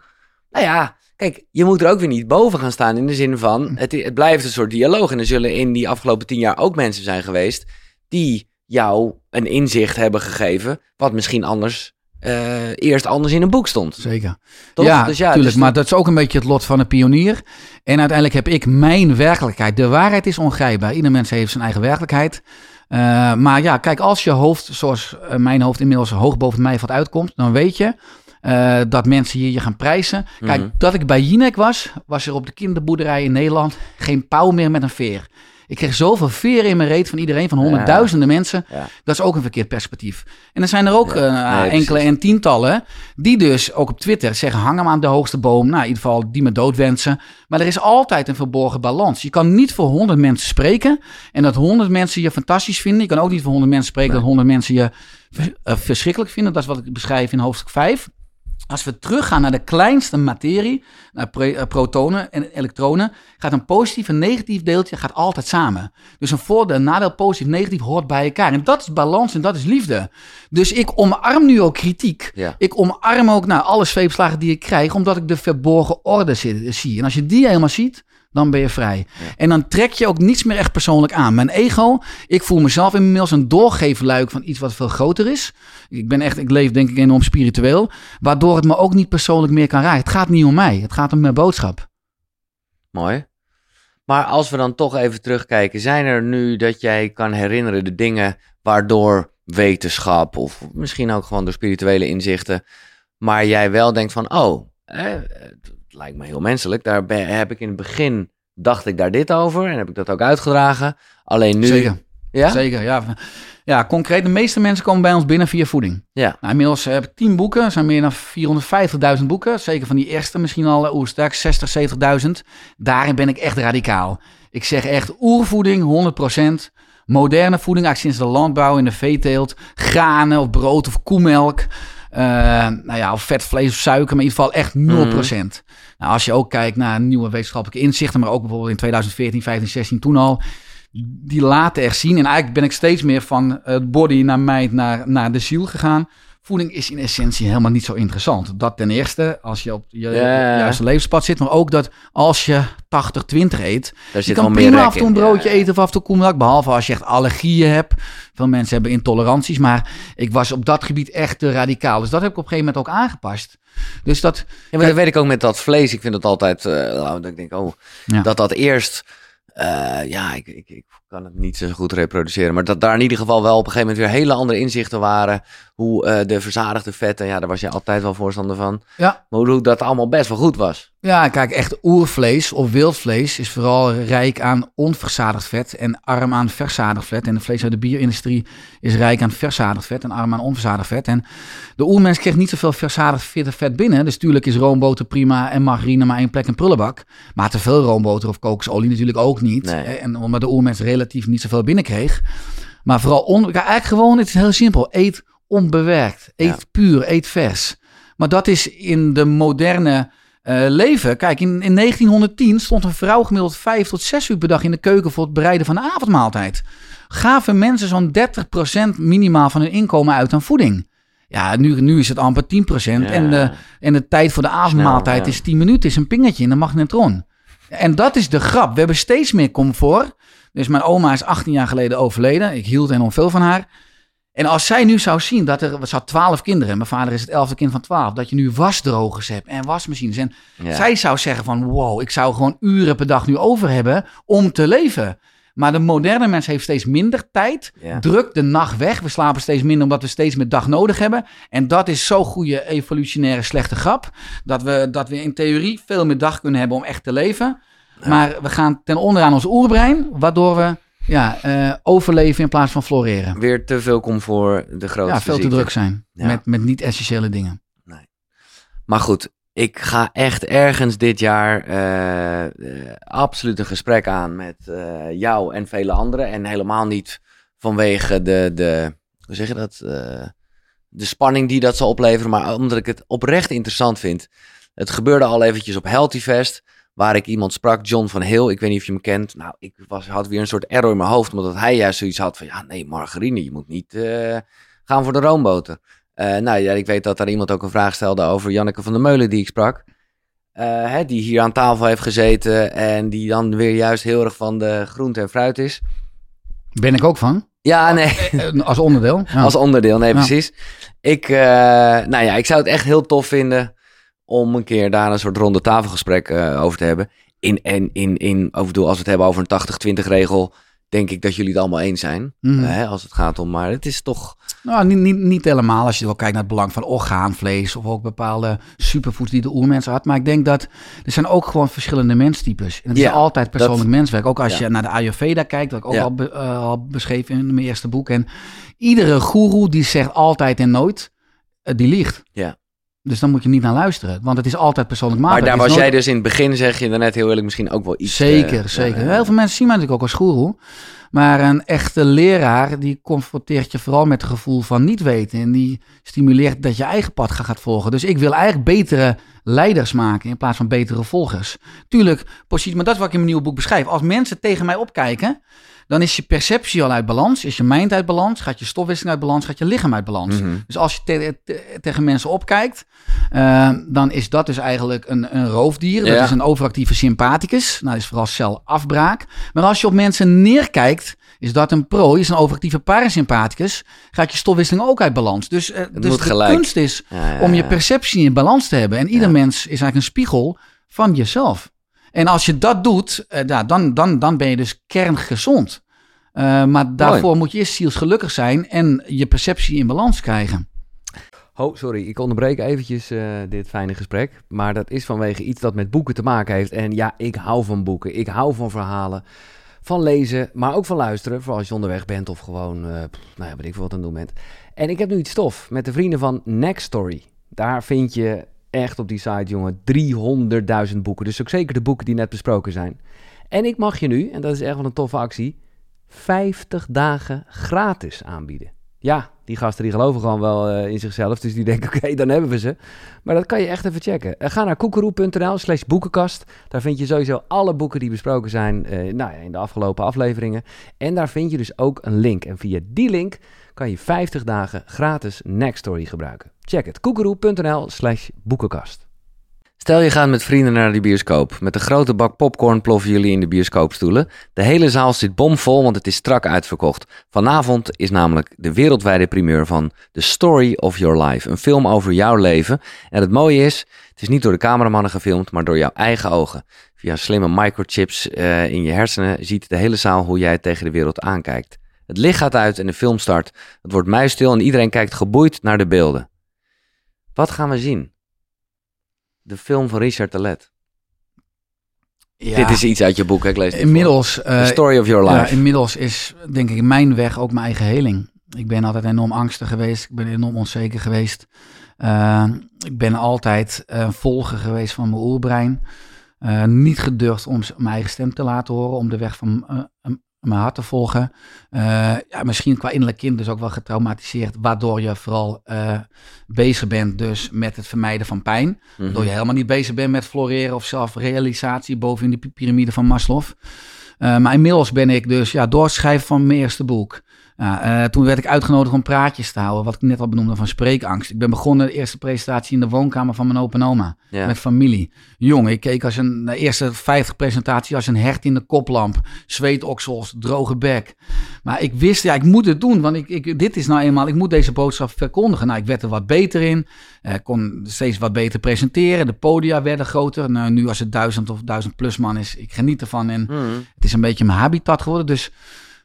Nou ja, kijk, je moet er ook weer niet boven gaan staan. In de zin van, het, het blijft een soort dialoog. En er zullen in die afgelopen tien jaar ook mensen zijn geweest. die jou een inzicht hebben gegeven. wat misschien anders. Eh, eerst anders in een boek stond. Zeker. Toch? Ja, Dus tuurlijk. dus maar dat is ook een beetje het lot van een pionier. En uiteindelijk heb ik mijn werkelijkheid. De waarheid is ongrijpbaar. Ieder mens heeft zijn eigen werkelijkheid. Eh, maar ja, kijk, als je hoofd, zoals eh, mijn hoofd inmiddels hoog boven mij wat uitkomt, dan weet je dat mensen hier je gaan prijzen. Kijk, Mhm. dat ik bij Jinek was, was er op de kinderboerderij in Nederland geen pauw meer met een veer. Ik kreeg zoveel veren in mijn reet van iedereen, van honderdduizenden mensen. Ja. Dat is ook een verkeerd perspectief. En er zijn er ook eh, nee, enkele en tientallen die dus ook op Twitter zeggen: hang hem aan de hoogste boom. Nou, in ieder geval die me dood wensen. Maar er is altijd een verborgen balans. Je kan niet voor honderd mensen spreken en dat honderd mensen je fantastisch vinden. Je kan ook niet voor honderd mensen spreken Nee. dat honderd mensen je eh, verschrikkelijk vinden. Dat is wat ik beschrijf in hoofdstuk 5. Als we teruggaan naar de kleinste materie, naar eh, protonen en elektronen, gaat een positief en negatief deeltje gaat altijd samen. Dus een voordeel, een nadeel, positief, negatief hoort bij elkaar. En dat is balans en dat is liefde. Dus ik omarm nu ook kritiek. Ja. Ik omarm ook nou, alle zweepslagen die ik krijg, omdat ik de verborgen orde zi- zie. En als je die helemaal ziet, dan ben je vrij. Ja. En dan trek je ook niets meer echt persoonlijk aan. Mijn ego, ik voel mezelf inmiddels een doorgeefluik van iets wat veel groter is. Ik ben echt, ik leef denk ik enorm spiritueel. Waardoor het me ook niet persoonlijk meer kan raken. Het gaat niet om mij, het gaat om mijn boodschap. Mooi. Maar als we dan toch even terugkijken, zijn er nu dat jij kan herinneren de dingen waardoor wetenschap of misschien ook gewoon door spirituele inzichten, maar jij wel denkt van, oh, het lijkt me heel menselijk. Daar ben- heb ik in het begin dacht ik daar dit over en heb ik dat ook uitgedragen. Alleen nu, Zeker. ja, Zeker, ja. Ja, concreet, de meeste mensen komen bij ons binnen via voeding. ja, Nou, inmiddels heb ik 10 boeken, er zijn meer dan 450.000 boeken. Zeker van die eerste misschien al, eh, oeh, sterk 60, 70.000. Daarin ben ik echt radicaal. Ik zeg echt oervoeding, 100%. moderne voeding, eigenlijk sinds de landbouw en de veeteelt, granen of brood of koemelk. Uh, nou ja, of vet, vlees of suiker, maar in ieder geval echt 0%. Mhm. Nou, als je ook kijkt naar nieuwe wetenschappelijke inzichten, maar ook bijvoorbeeld in 2014, 15, 16 toen al, die laten echt zien. En eigenlijk ben ik steeds meer van het body naar mind naar, naar de ziel gegaan. Voeding is in essentie helemaal niet zo interessant. Dat ten eerste, als je op je juiste levenspad zit. Maar ook dat als je 80-20 eet. Daar Je kan prima af en toe een broodje Ja. eten of af en toe. Behalve als je echt allergieën hebt. Veel mensen hebben intoleranties. Maar ik was op dat gebied echt te radicaal. Dus dat heb ik op een gegeven moment ook aangepast. Dus dat... Ja, maar dat weet ik ook met dat vlees. Ik vind het altijd, nou, dat ik denk, oh, Ja. dat dat eerst, eh, ja, ik, ik, ik kan het niet zo goed reproduceren, maar dat daar in ieder geval wel op een gegeven moment weer hele andere inzichten waren. Hoe eh, de verzadigde vetten, ja, daar was je altijd wel voorstander van. Ja. Maar hoe, dat allemaal best wel goed was. Ja, kijk, echt oervlees of wildvlees is vooral rijk aan onverzadigd vet en arm aan verzadigd vet. En de vlees uit de bierindustrie is rijk aan verzadigd vet en arm aan onverzadigd vet. En de oermens kreeg niet zoveel verzadigd vet- binnen. Dus tuurlijk is roomboter prima en margarine maar één plek in prullenbak. Maar te veel roomboter of kokosolie natuurlijk ook niet. Nee. En omdat de oermens relatief niet zoveel binnenkreeg. Maar vooral, on, eigenlijk gewoon, het is heel simpel. Eet onbewerkt, eet Ja. puur, eet vers. Maar dat is in de moderne eh, leven. Kijk, in, in 1910 stond een vrouw gemiddeld vijf tot zes uur per dag in de keuken voor het bereiden van de avondmaaltijd. Gaven mensen zo'n 30% minimaal van hun inkomen uit aan voeding. Ja, nu, nu is het amper 10%. En, de, en de tijd voor de avondmaaltijd Snel, ja. is 10 minuten, is een pingetje in de magnetron. En dat is de grap. We hebben steeds meer comfort. Dus mijn oma is 18 jaar geleden overleden. Ik hield enorm veel van haar. En als zij nu zou zien dat er, ze had 12 kinderen. Mijn vader is het elfde kind van 12. Dat je nu wasdrogers hebt en wasmachines. En Ja. zij zou zeggen van wow, ik zou gewoon uren per dag nu over hebben om te leven. Maar de moderne mens heeft steeds minder tijd. Ja. Drukt de nacht weg. We slapen steeds minder omdat we steeds meer dag nodig hebben. En dat is zo'n goede evolutionaire slechte grap. Dat we, dat we in theorie veel meer dag kunnen hebben om echt te leven. Ja. Maar we gaan ten onder aan ons oerbrein. Waardoor we ja, eh, overleven in plaats van floreren. Weer te veel comfort, de grootste Ja, veel te druk zijn. Ja. Met, met niet-essentiële dingen. Maar goed, ik ga echt ergens dit jaar eh, eh, absoluut een gesprek aan met jou en vele anderen. En helemaal niet vanwege de, de hoe zeg je dat, de spanning die dat zal opleveren, maar omdat ik het oprecht interessant vind. Het gebeurde al eventjes op Healthy Fest, waar ik iemand sprak, John van Heel. Ik weet niet of je hem kent. Nou, ik was, had weer een soort error in mijn hoofd, omdat hij juist zoiets had van, ja, nee, margarine, je moet niet eh, gaan voor de roomboter. Eh, nou ja, ik weet dat daar iemand ook een vraag stelde over Janneke van der Meulen die ik sprak. Eh, hè, die hier aan tafel heeft gezeten en die dan weer juist heel erg van de groente en fruit is. Ben ik ook van. Ja, nee, Eh, Als onderdeel. Ja. als onderdeel, nee, Ja. precies. Ik, nou ja, ik zou het echt heel tof vinden om een keer daar een soort ronde tafelgesprek eh, over te hebben. In, en in, in, over, bedoel, als we het hebben over een 80-20 regel, denk ik dat jullie het allemaal eens zijn. Mhm. Eh, hè, als het gaat om, maar het is toch... Nou, niet, niet, niet helemaal als je wel kijkt naar het belang van orgaanvlees of ook bepaalde superfoods die de oermens had. Maar ik denk dat er zijn ook gewoon verschillende menstypes. En het Ja, is altijd persoonlijk dat- menswerk. Ook als ja. je naar de Ayurveda kijkt, dat ik ook Ja. al, be- eh, al beschreven in mijn eerste boek. En iedere goeroe die zegt altijd en nooit, die liegt. Ja. Dus dan moet je niet naar luisteren, want het is altijd persoonlijk Maar maatwerk. daar was jij dus in het begin, zeg je daarnet heel eerlijk, misschien ook wel iets... Zeker, eh, zeker. ja, Heel veel mensen zien mij natuurlijk ook als goeroe. Maar een echte leraar, die confronteert je vooral met het gevoel van niet weten. En die stimuleert dat je eigen pad gaat volgen. Dus ik wil eigenlijk betere leiders maken in plaats van betere volgers. Tuurlijk, positie, maar dat is wat ik in mijn nieuwe boek beschrijf. Als mensen tegen mij opkijken, dan is je perceptie al uit balans. Is je mind uit balans, gaat je stofwisseling uit balans, gaat je lichaam uit balans. Mhm. Dus als je te- te- tegen mensen opkijkt, eh, dan is dat dus eigenlijk een, een roofdier. Dat is een overactieve sympathicus. Nou, dat is vooral celafbraak. Maar als je op mensen neerkijkt, is dat een prooi, is een overactieve parasympathicus. Gaat je stofwisseling ook uit balans. Dus, eh, dus de gelijk. kunst is Ja, ja, om je perceptie in balans te hebben. En ieder mens is eigenlijk een spiegel van jezelf. En als je dat doet, eh, ja, dan, dan, dan ben je dus kerngezond. Eh, maar daarvoor moet je eerst zielsgelukkig zijn en je perceptie in balans krijgen. Oh, sorry, ik onderbreek eventjes eh, dit fijne gesprek. Maar dat is vanwege iets dat met boeken te maken heeft. En ja, ik hou van boeken. Ik hou van verhalen. Van lezen, maar ook van luisteren. Vooral als je onderweg bent of gewoon, pff, nou ja, weet ik veel wat aan het doen bent. En ik heb nu iets stof met de vrienden van Next Story. Daar vind je echt op die site, jongen, 300.000 boeken. Dus ook zeker de boeken die net besproken zijn. En ik mag je nu, en dat is echt wel een toffe actie, 50 dagen gratis aanbieden. Ja, die gasten die geloven gewoon wel eh, in zichzelf. Dus die denken, oké, dan hebben we ze. Maar dat kan je echt even checken. Uh, ga naar koekeroe.nl slash boekenkast. Daar vind je sowieso alle boeken die besproken zijn uh, nou ja, in de afgelopen afleveringen. En daar vind je dus ook een link. En via die link kan je 50 dagen gratis Nextory gebruiken. Check het, koekeroe.nl slash boekenkast. Stel je gaat met vrienden naar de bioscoop. Met een grote bak popcorn ploffen jullie in de bioscoopstoelen. De hele zaal zit bomvol, want het is strak uitverkocht. Vanavond is namelijk de wereldwijde primeur van The Story of Your Life. Een film over jouw leven. En het mooie is, het is niet door de cameramannen gefilmd, maar door jouw eigen ogen. Via slimme microchips uh, in je hersenen ziet de hele zaal hoe jij tegen de wereld aankijkt. Het licht gaat uit en de film start. Het wordt muisstil en iedereen kijkt geboeid naar de beelden. Wat gaan we zien? De film van Richard Telet. Ja. Dit is iets uit je boek, ik lees het Inmiddels... Uh, The Story of Your Life. Ja, inmiddels is, denk ik, mijn weg ook mijn eigen heling. Ik ben altijd enorm angstig geweest. Ik ben enorm onzeker geweest. Uh, ik ben altijd uh, volger geweest van mijn oerbrein. niet gedurfd om mijn eigen stem te laten horen, om de weg van mijn hart te volgen. Uh, ja, misschien qua innerlijk kind dus ook wel getraumatiseerd, waardoor je vooral uh, bezig bent dus met het vermijden van pijn. Mm -hmm. Waardoor je helemaal niet bezig bent met floreren of zelfrealisatie boven in de piramide van Maslow. Uh, maar inmiddels ben ik dus ja, door het schrijven van mijn eerste boek, ja, uh, toen werd ik uitgenodigd om praatjes te houden, wat ik net al benoemde van spreekangst. Ik ben begonnen de eerste presentatie in de woonkamer van mijn opa en oma, ja. met familie. Jong, ik keek als een, de eerste 50 presentatie als een hert in de koplamp. Zweetoksels, droge bek. Maar ik wist, ja, ik moet het doen, want ik, ik, dit is nou eenmaal, ik moet deze boodschap verkondigen. Nou, ik werd er wat beter in, uh, kon steeds wat beter presenteren. De podia werden groter. Nou, nu als het duizend of duizend plus man is, ik geniet ervan. En mm. het is een beetje mijn habitat geworden, dus...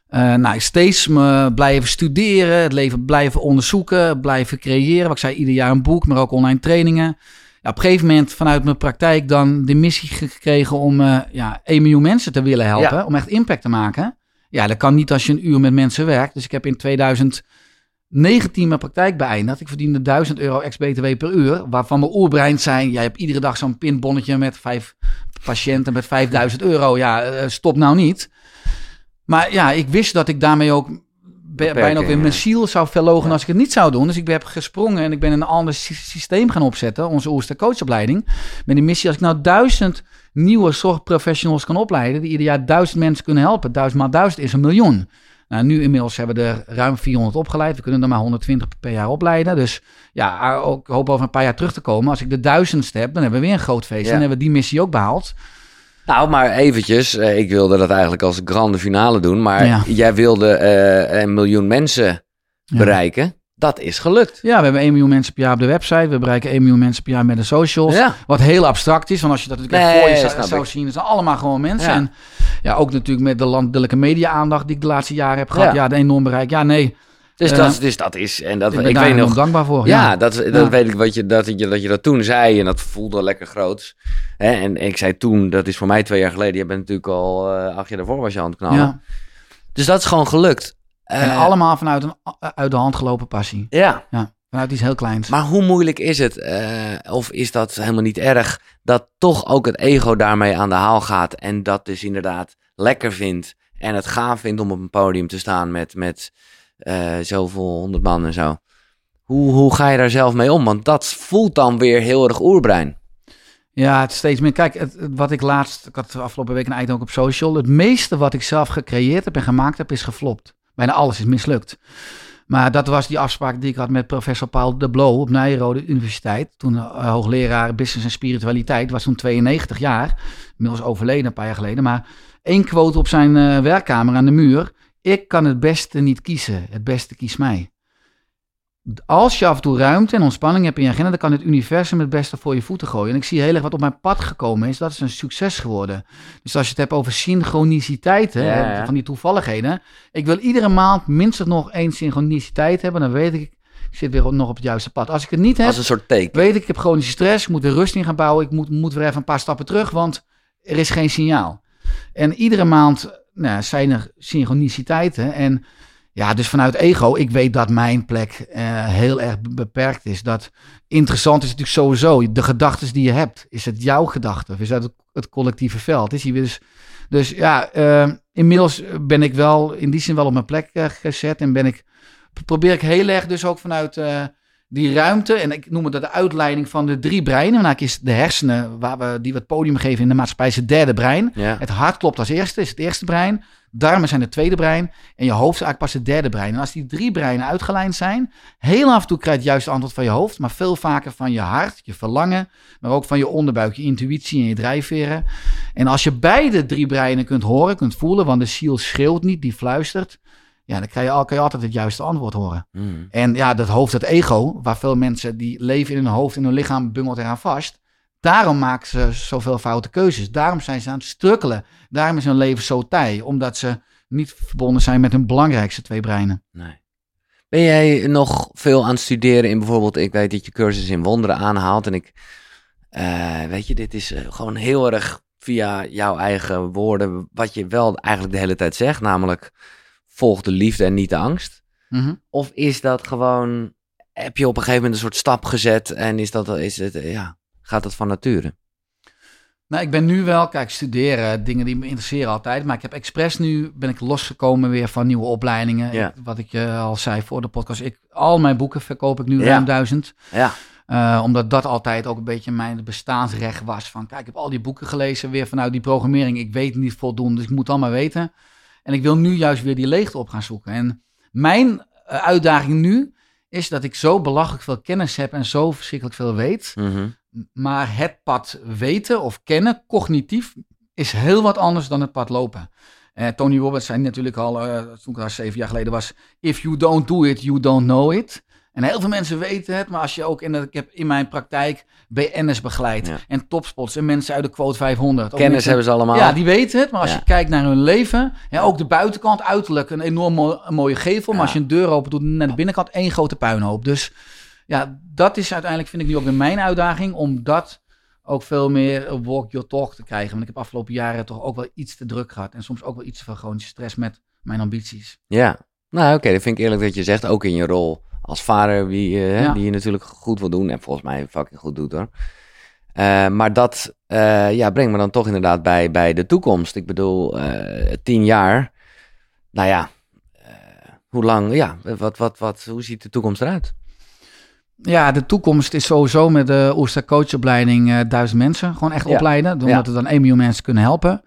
Uh, nou, steeds me blijven studeren, het leven blijven onderzoeken, blijven creëren. Wat ik zei, ieder jaar een boek, maar ook online trainingen. Ja, op een gegeven moment vanuit mijn praktijk dan de missie gekregen om uh, ja, 1 miljoen mensen te willen helpen, ja. om echt impact te maken. Ja, dat kan niet als je een uur met mensen werkt. Dus ik heb in 2019 mijn praktijk beëindigd. Ik verdiende 1000 euro ex-BTW per uur, waarvan mijn oerbrein zei, jij hebt iedere dag zo'n pinbonnetje met vijf patiënten met 5000 euro. Ja, uh, stop nou niet. Maar ja, ik wist dat ik daarmee ook bijna ook weer mijn ziel zou verlogen ja. als ik het niet zou doen. Dus ik heb gesprongen en ik ben een ander systeem gaan opzetten, onze Oester coachopleiding. Met de missie, als ik nou duizend nieuwe zorgprofessionals kan opleiden, die ieder jaar duizend mensen kunnen helpen. Duizend maal duizend is een miljoen. Nou, nu inmiddels hebben we er ruim 400 opgeleid. We kunnen er maar 120 per jaar opleiden. Dus ja, ook hoop over een paar jaar terug te komen. Als ik de duizendste heb, dan hebben we weer een groot feest. Ja. En hebben we die missie ook behaald. Nou, maar eventjes. Uh, ik wilde dat eigenlijk als grande finale doen. Maar ja. jij wilde uh, een miljoen mensen bereiken. Ja. Dat is gelukt. Ja, we hebben 1 miljoen mensen per jaar op de website. We bereiken 1 miljoen mensen per jaar met de socials. Ja. Wat heel abstract is. Want als je dat natuurlijk nee, voor je zou, zou zien, zijn allemaal gewoon mensen. En ja, ook natuurlijk met de landelijke media-aandacht die ik de laatste jaren heb gehad. Ja, de enorm bereik. Ja, nee. Dus, dat, dus dat is. En dat, ik, ben ik weet nog dankbaar voor. Ja, dat, dat weet ik wat je, dat, je, dat je dat toen zei. En dat voelde lekker groot. Hè? En ik zei toen, dat is voor mij twee jaar geleden. Je bent natuurlijk al uh, acht jaar daarvoor was je aan het knallen. Ja. Dus dat is gewoon gelukt. En uh, allemaal vanuit een uit de hand gelopen passie. Ja. ja. Vanuit iets heel kleins. Maar hoe moeilijk is het, uh, of is dat helemaal niet erg, dat toch ook het ego daarmee aan de haal gaat en dat dus inderdaad lekker vindt en het gaaf vindt om op een podium te staan met, met uh, zoveel honderd man en zo. Hoe, hoe ga je daar zelf mee om? Want dat voelt dan weer heel erg oerbrein. Ja, het steeds meer. Kijk, het, wat ik laatst, ik had afgelopen week een item ook op social. Het meeste wat ik zelf gecreëerd heb en gemaakt heb, is geflopt. Bijna alles is mislukt. Maar dat was die afspraak die ik had met professor Paul de Blow op Nijrode Universiteit. Toen uh, hoogleraar business en spiritualiteit, was toen 92 jaar. Inmiddels overleden een paar jaar geleden. Maar één quote op zijn uh, werkkamer aan de muur. Ik kan het beste niet kiezen. Het beste kiest mij. Als je af en toe ruimte en ontspanning hebt in je agenda, dan kan het universum het beste voor je voeten gooien. En ik zie heel erg wat op mijn pad gekomen is, dat is een succes geworden. Dus als je het hebt over synchroniciteiten, ja, ja. van die toevalligheden. Ik wil iedere maand minstens nog één synchroniciteit hebben, dan weet ik, ik zit weer nog op het juiste pad. Als ik het niet heb, Als een soort teken. weet ik, ik heb chronische stress, ik moet weer rust in gaan bouwen, ik moet, moet weer even een paar stappen terug, want er is geen signaal. En iedere maand nou, zijn er synchroniciteiten. En ja, dus vanuit ego, ik weet dat mijn plek uh, heel erg beperkt is. Dat interessant is natuurlijk sowieso de gedachten die je hebt. Is het jouw gedachte of is dat het, het collectieve veld? Is hier dus Dus ja, uh, inmiddels ben ik wel in die zin wel op mijn plek uh, gezet. En ben ik, probeer ik heel erg dus ook vanuit die ruimte. En ik noem het de uitleiding van de drie breinen. Nou, is de hersenen waar we, die we het podium geven in de maatschappij is het derde brein. Ja. Het hart klopt als eerste, is het eerste brein. Darmen zijn het tweede brein. En je hoofd is eigenlijk pas het derde brein. En als die drie breinen uitgelijnd zijn, heel af en toe krijg je het juiste antwoord van je hoofd. Maar veel vaker van je hart, je verlangen. Maar ook van je onderbuik, je intuïtie en je drijfveren. En als je beide drie breinen kunt horen, kunt voelen. Want de ziel schreeuwt niet, die fluistert. Ja, dan kan je, kan je altijd het juiste antwoord horen. Mm. En ja, dat hoofd, dat ego, waar veel mensen die leven in hun hoofd, in hun lichaam, bungelt eraan vast. Daarom maken ze zoveel foute keuzes. Daarom zijn ze aan het strukkelen. Daarom is hun leven zo tij. Omdat ze niet verbonden zijn met hun belangrijkste twee breinen. Nee. Ben jij nog veel aan het studeren in bijvoorbeeld, ik weet dat je cursus in wonderen aanhaalt. En ik, uh, weet je, dit is uh, gewoon heel erg via jouw eigen woorden, wat je wel eigenlijk de hele tijd zegt. Namelijk, volg de liefde en niet de angst. Mm -hmm. Of is dat gewoon, heb je op een gegeven moment een soort stap gezet en is dat, is het, ja, gaat dat van nature? Nou, ik ben nu wel, kijk, studeren, dingen die me interesseren altijd. Maar ik heb expres nu, ben ik losgekomen weer van nieuwe opleidingen. Ja. Wat ik je al zei voor de podcast. Ik, al mijn boeken verkoop ik nu Ja. ruim duizend. Ja, Uh, omdat dat altijd ook een beetje mijn bestaansrecht was. Van kijk, ik heb al die boeken gelezen weer vanuit die programmering. Ik weet niet voldoende, dus ik moet allemaal weten. En ik wil nu juist weer die leegte op gaan zoeken. En mijn uh, uitdaging nu is dat ik zo belachelijk veel kennis heb en zo verschrikkelijk veel weet. mhm. Maar het pad weten of kennen, cognitief, is heel wat anders dan het pad lopen. Uh, Tony Robbins zei natuurlijk al, uh, toen ik daar zeven jaar geleden was, if you don't do it, you don't know it. En heel veel mensen weten het, maar als je ook in de, ik heb in mijn praktijk BN'ers begeleid Ja. en topspots en mensen uit de quote 500. Ook kennis mensen- hebben ze allemaal. ja, die weten het, maar als Ja. je kijkt naar hun leven, ja, ook de buitenkant, uiterlijk, een enorm mo- een mooie gevel, maar als je een deur open doet, naar de binnenkant één grote puinhoop. Dus ja, dat is uiteindelijk, vind ik nu ook weer mijn uitdaging, om dat ook veel meer walk your talk te krijgen. Want ik heb afgelopen jaren toch ook wel iets te druk gehad en soms ook wel iets veel chronische stress met mijn ambities. Ja, nou oké, dat vind ik eerlijk dat je zegt, ook in je rol als vader, wie, eh, Ja. die je natuurlijk goed wil doen en volgens mij fucking goed doet hoor. Eh, maar dat eh, ja, brengt me dan toch inderdaad bij, bij de toekomst. Ik bedoel, tien jaar, nou ja, hoe lang, ja, wat, wat, wat, hoe ziet de toekomst eruit? Ja, de toekomst is sowieso met de Oerster coachopleiding duizend mensen gewoon echt Ja. opleiden. Omdat Ja. we dan 1 miljoen mensen kunnen helpen.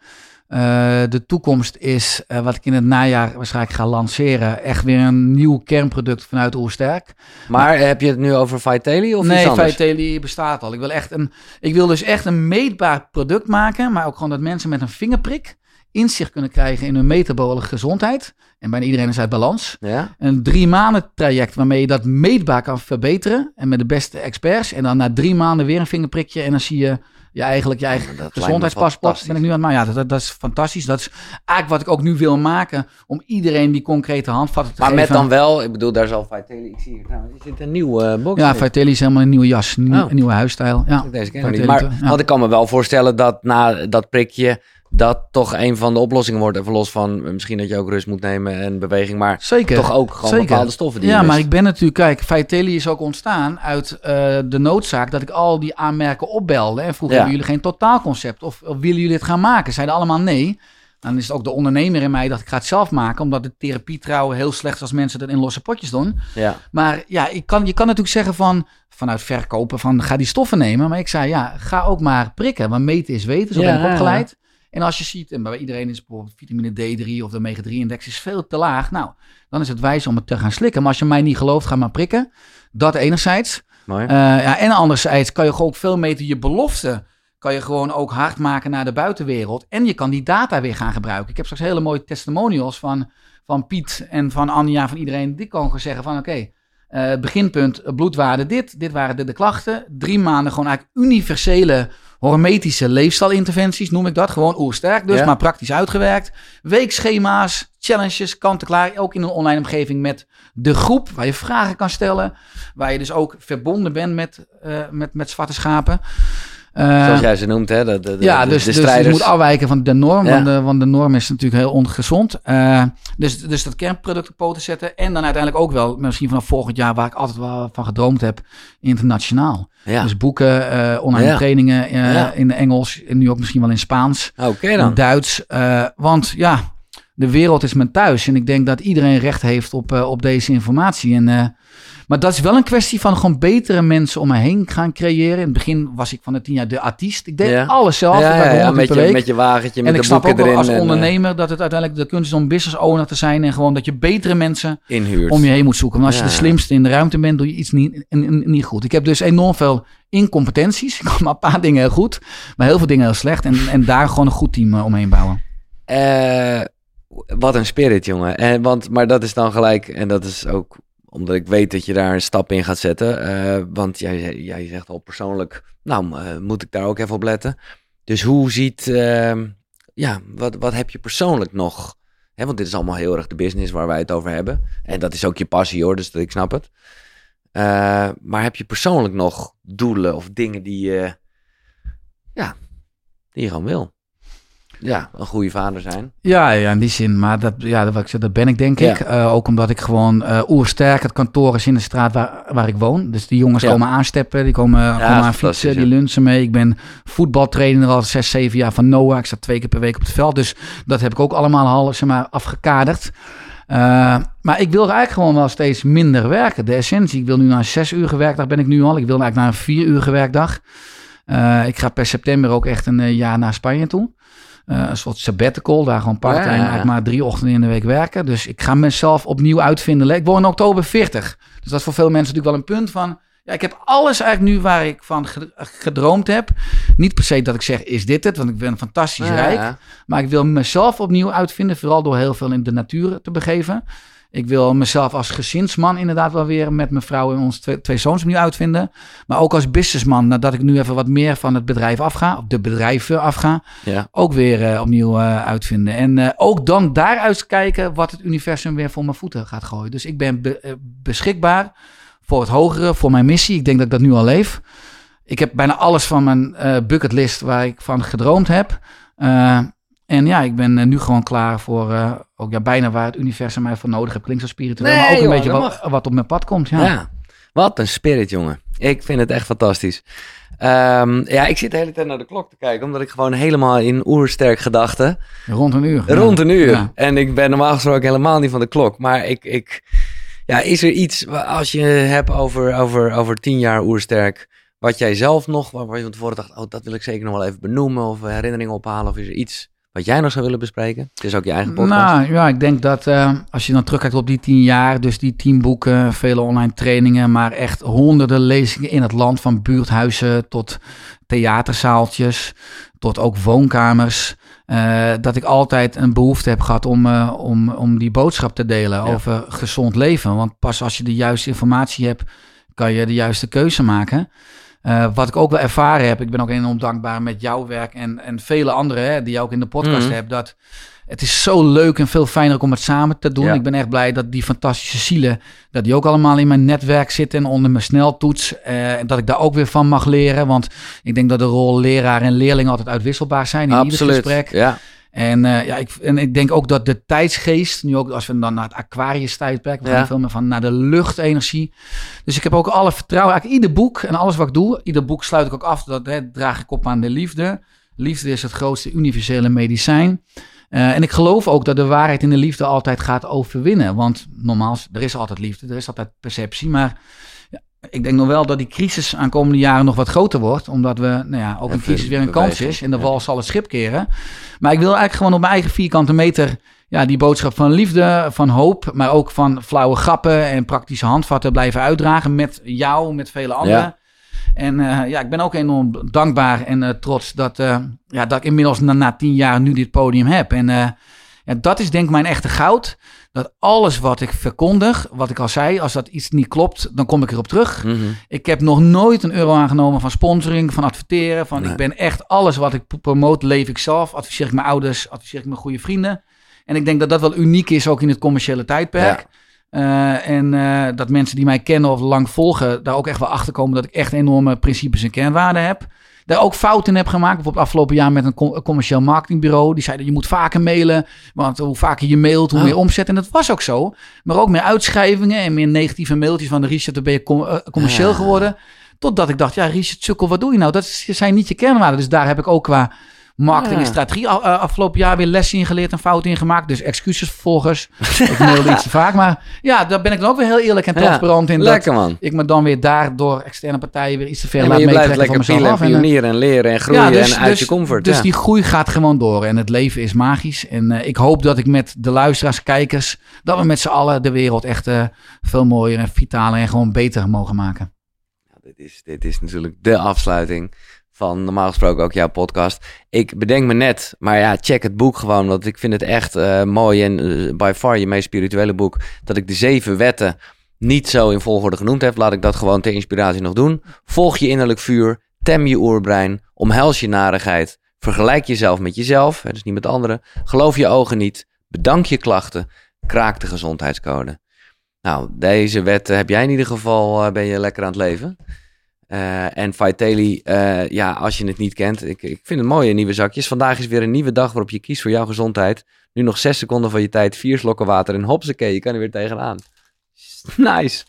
Eh, de toekomst is, eh, wat ik in het najaar waarschijnlijk ga lanceren, echt weer een nieuw kernproduct vanuit Oersterk. Maar heb je het nu over Vitaly of nee? Vitaly bestaat al. Ik wil, echt een, ik wil dus echt een meetbaar product maken, maar ook gewoon dat mensen met een vingerprik inzicht kunnen krijgen in hun metabole gezondheid. En bijna iedereen is uit balans. Ja? Een drie maanden traject waarmee je dat meetbaar kan verbeteren. En met de beste experts. En dan na drie maanden weer een vingerprikje. En dan zie je je eigenlijk je eigen gezondheidspaspoort. Ben ik nu aan het maken. Ja, dat, dat, dat is fantastisch. Dat is eigenlijk wat ik ook nu wil maken. Om iedereen die concrete handvatten te Maar geven. met dan wel, ik bedoel, daar zal Vitaly, ik zie hier trouwens, is dit een nieuwe eh, box? Ja? Vitaly is helemaal een nieuwe jas. Een, Oh. nieuwe huisstijl. Ja. Deze ken ik niet. Vitaly, Maar ja. want ik kan me wel voorstellen dat na dat prikje dat toch een van de oplossingen wordt. Even los van eh, misschien dat je ook rust moet nemen en beweging, maar Zeker. toch ook gewoon Zeker. bepaalde stoffen die je Ja, maar mist. ik ben natuurlijk, kijk, Vitaly is ook ontstaan uit eh, de noodzaak dat ik al die aanmerken opbelde. En vroeg, Ja. hebben jullie geen totaalconcept? Of, of willen jullie het gaan maken? Zeiden allemaal nee. Dan is het ook de ondernemer in mij dat ik ga het zelf maken, omdat de therapie trouwen heel slecht is als mensen dat in losse potjes doen. Ja, Maar ja, ik kan, je kan natuurlijk zeggen van, vanuit verkopen van ga die stoffen nemen. Maar ik zei ja, ga ook maar prikken, want meten is weten, zo Ja, ben ik opgeleid. En als je ziet, en bij iedereen is bijvoorbeeld vitamine D3 of de omega-3-index is veel te laag. Nou, dan is het wijs om het te gaan slikken. Maar als je mij niet gelooft, ga maar prikken. Dat enerzijds. Eh, ja, en anderzijds kan je gewoon ook veel meten je belofte. Kan je gewoon ook hard maken naar de buitenwereld. En je kan die data weer gaan gebruiken. Ik heb straks hele mooie testimonials van, van Piet en van Anja, van iedereen. Die kan gewoon zeggen van oké, eh, beginpunt bloedwaarde dit. Dit waren de, de klachten. Drie maanden gewoon eigenlijk universele hormetische leefstijlinterventies, noem ik dat. Gewoon oersterk dus, Ja. maar praktisch uitgewerkt. Weekschema's, challenges, kant-en-klaar. Ook in een online omgeving met de groep, waar je vragen kan stellen. Waar je dus ook verbonden bent met, eh, met, met zwarte schapen. Eh, Zoals jij ze noemt, hè? De, ja, de- dus, de dus je strijders. moet afwijken van de norm, Ja. want, de, want de norm is natuurlijk heel ongezond. Eh, dus, dus dat kernproduct op poten zetten. En dan uiteindelijk ook wel, misschien vanaf volgend jaar, waar ik altijd wel van gedroomd heb, internationaal. Ja, Dus boeken, eh, online Ja. trainingen in Engels, en nu ook misschien wel in Spaans, oké in dan. Duits. Want ja, de wereld is mijn thuis. En ik denk dat iedereen recht heeft op, op deze informatie. En, maar dat is wel een kwestie van gewoon betere mensen om me heen gaan creëren. In het begin was ik van de tien jaar de artiest. Ik deed Ja. alles zelf. Ja, ik ja, ja, 100 met, je, met je wagentje, met en ik de snap ook boeken wel erin. als en, eh, ondernemer dat het uiteindelijk de kunst is om business owner te zijn. En gewoon dat je betere mensen inhuurt. om je heen moet zoeken. Want als je de slimste in de ruimte bent, doe je iets niet, niet goed. Ik heb dus enorm veel incompetenties. Ik kan maar een paar dingen heel goed, maar heel veel dingen heel slecht. En, en daar gewoon een goed team eh, omheen bouwen. Eh, wat een spirit, jongen. En, want, maar dat is dan gelijk, en dat is ook omdat ik weet dat je daar een stap in gaat zetten. eh, want jij, jij zegt al persoonlijk, nou, eh, moet ik daar ook even op letten. Dus hoe ziet, ehm, ja, wat, wat heb je persoonlijk nog? Hè, want dit is allemaal heel erg de business waar wij het over hebben. En dat is ook je passie hoor, dus dat, ik snap het. Eh, maar heb je persoonlijk nog doelen of dingen die je, ja, die je gewoon wil? Ja, een goede vader zijn. Ja, ja, in die zin. Maar dat, ja, dat, wat ik zeg, dat ben ik denk Ja. ik. Eh, ook omdat ik gewoon eh oersterk, het kantoor is in de straat waar, waar ik woon. Dus die jongens Ja. komen aansteppen, die komen, komen aan fietsen, die lunchen mee. Ik ben voetbaltrainer al zes, zeven jaar van Noah. Ik sta twee keer per week op het veld. Dus dat heb ik ook allemaal al zeg maar, afgekaderd. Eh, maar ik wil eigenlijk gewoon wel steeds minder werken. De essentie, ik wil nu naar een zes uur werkdag ben ik nu al. Ik wil eigenlijk naar een vier uur werkdag. Eh, ik ga per september ook echt een jaar naar Spanje toe. Eh, een soort sabbatical, daar gewoon part-time Ja, ja, maar drie ochtenden in de week werken. Dus ik ga mezelf opnieuw uitvinden. Ik word in oktober 40. Dus dat is voor veel mensen natuurlijk wel een punt van... Ja, ik heb alles eigenlijk nu waar ik van ge- gedroomd heb. Niet per se dat ik zeg, is dit het? Want ik ben fantastisch Ja, rijk. ja. Maar ik wil mezelf opnieuw uitvinden, vooral door heel veel in de natuur te begeven. Ik wil mezelf als gezinsman inderdaad wel weer met mijn vrouw en onze twee, twee zoons opnieuw uitvinden. Maar ook als businessman, nadat ik nu even wat meer van het bedrijf afga, of de bedrijven afga, Ja. ook weer eh, opnieuw eh, uitvinden. En eh, ook dan daaruit kijken wat het universum weer voor mijn voeten gaat gooien. Dus ik ben be- beschikbaar voor het hogere, voor mijn missie. Ik denk dat ik dat nu al leef. Ik heb bijna alles van mijn eh, bucketlist waar ik van gedroomd heb. Eh, en ja, ik ben eh, nu gewoon klaar voor ook ja, bijna waar het universum mij voor nodig heeft. Klinkt zo spiritueel, Nee, maar ook een beetje wat, wat op mijn pad komt. Ja. Ja. Wat een spirit, jongen. Ik vind het echt fantastisch. Ehm, ja, ik zit de hele tijd naar de klok te kijken, omdat ik gewoon helemaal in oersterk gedachten. Rond een uur. Rond een uur. Ja. En ik ben normaal gesproken helemaal niet van de klok. Maar ik, ik ja, is er iets, als je hebt over, over, over tien jaar oersterk, wat jij zelf nog, waar je van tevoren dacht, oh, dat wil ik zeker nog wel even benoemen of herinneringen ophalen, of is er iets wat jij nog zou willen bespreken? Het is ook je eigen podcast. Nou ja, ik denk dat eh, als je dan terugkijkt op die tien jaar, dus die tien boeken, vele online trainingen, maar echt honderden lezingen in het land, van buurthuizen tot theaterzaaltjes, tot ook woonkamers. Eh, dat ik altijd een behoefte heb gehad om, eh, om, om die boodschap te delen Ja. over gezond leven. Want pas als je de juiste informatie hebt, kan je de juiste keuze maken. Eh, wat ik ook wel ervaren heb, ik ben ook enorm dankbaar met jouw werk en, en vele anderen hè, die je ook in de podcast Mhm. hebt, dat het is zo leuk en veel fijner om het samen te doen. Ja. Ik ben echt blij dat die fantastische zielen, dat die ook allemaal in mijn netwerk zitten en onder mijn sneltoets. eh, en dat ik daar ook weer van mag leren, want ik denk dat de rol leraar en leerling altijd uitwisselbaar zijn in ieder Absoluut. gesprek. Ja. En, eh, ja, ik, en ik denk ook dat de tijdsgeest, nu ook als we dan naar het Aquarius tijdperk, we gaan Ja. veel meer van naar de luchtenergie. Dus ik heb ook alle vertrouwen, eigenlijk ieder boek en alles wat ik doe, ieder boek sluit ik ook af, dat hè, draag ik op aan de liefde. Liefde is het grootste universele medicijn. Eh, en ik geloof ook dat de waarheid in de liefde altijd gaat overwinnen. Want normaal, er is altijd liefde, er is altijd perceptie. Maar ja, ik denk nog wel dat die crisis aankomende jaren nog wat groter wordt. Omdat we, nou ja, ook een crisis weer een kans is. En de ja. wal zal het schip keren. Maar ik wil eigenlijk gewoon op mijn eigen vierkante meter... Ja, die boodschap van liefde, van hoop, maar ook van flauwe grappen en praktische handvatten blijven uitdragen met jou, met vele anderen. Ja. En eh, ja, ik ben ook enorm dankbaar en eh, trots dat, eh, ja, dat ik inmiddels na, na tien jaar nu dit podium heb. En ja, dat is denk ik mijn echte goud. Dat alles wat ik verkondig, wat ik al zei, als dat iets niet klopt, dan kom ik erop terug. Mhm. Ik heb nog nooit een euro aangenomen van sponsoring, van adverteren. Van Nee. ik ben echt alles wat ik promoot, leef ik zelf. Adviseer ik mijn ouders, adviseer ik mijn goede vrienden. En ik denk dat dat wel uniek is ook in het commerciële tijdperk. Eh, en eh, dat mensen die mij kennen of lang volgen, daar ook echt wel achter komen dat ik echt enorme principes en kernwaarden heb. daar ook fouten heb gemaakt. Bijvoorbeeld afgelopen jaar met een com- commercieel marketingbureau. Die zeiden je moet vaker mailen. Want hoe vaker je mailt, hoe Oh. meer omzet. En dat was ook zo. Maar ook meer uitschrijvingen en meer negatieve mailtjes van de Richard, dan ben je com- eh, commercieel Ah. geworden. Totdat ik dacht, ja Richard Sukkel, wat doe je nou? Dat zijn niet je kernwaarden. Dus daar heb ik ook qua marketing en strategie a- afgelopen jaar weer lessen in geleerd en fouten in gemaakt. Dus excuses volgers. ik mailde iets te vaak. Maar ja, daar ben ik dan ook weer heel eerlijk en transparant in. Dat Lekker man. ik me dan weer daar door externe partijen weer iets te ver Ja, laat je blijft meetrekken lekker van mezelf. en En, eh, pionieren en leren en groeien en uit je comfort. dus ja. die groei gaat gewoon door. En het leven is magisch. En eh, ik hoop dat ik met de luisteraars, kijkers, dat we met z'n allen de wereld echt eh, veel mooier en vitaler en gewoon beter mogen maken. Dit is, dit is natuurlijk de afsluiting van normaal gesproken ook jouw podcast. Ik bedenk me net, maar ja, check het boek gewoon. Want ik vind het echt eh, mooi en eh, by far je meest spirituele boek. Dat ik de zeven wetten niet zo in volgorde genoemd heb. Laat ik dat gewoon ter inspiratie nog doen. Volg je innerlijk vuur, tem je oerbrein, omhels je narigheid. Vergelijk jezelf met jezelf, hè, dus niet met anderen. Geloof je ogen niet, bedank je klachten, kraak de gezondheidscode. Nou, deze wetten heb jij in ieder geval, eh, ben je lekker aan het leven. Eh, en Vitaly, eh, ja, als je het niet kent, ik, ik vind het mooie nieuwe zakjes. Vandaag is weer een nieuwe dag waarop je kiest voor jouw gezondheid. Nu nog zes seconden van je tijd, vier slokken water en hopsakee, je kan er weer tegenaan. Nice.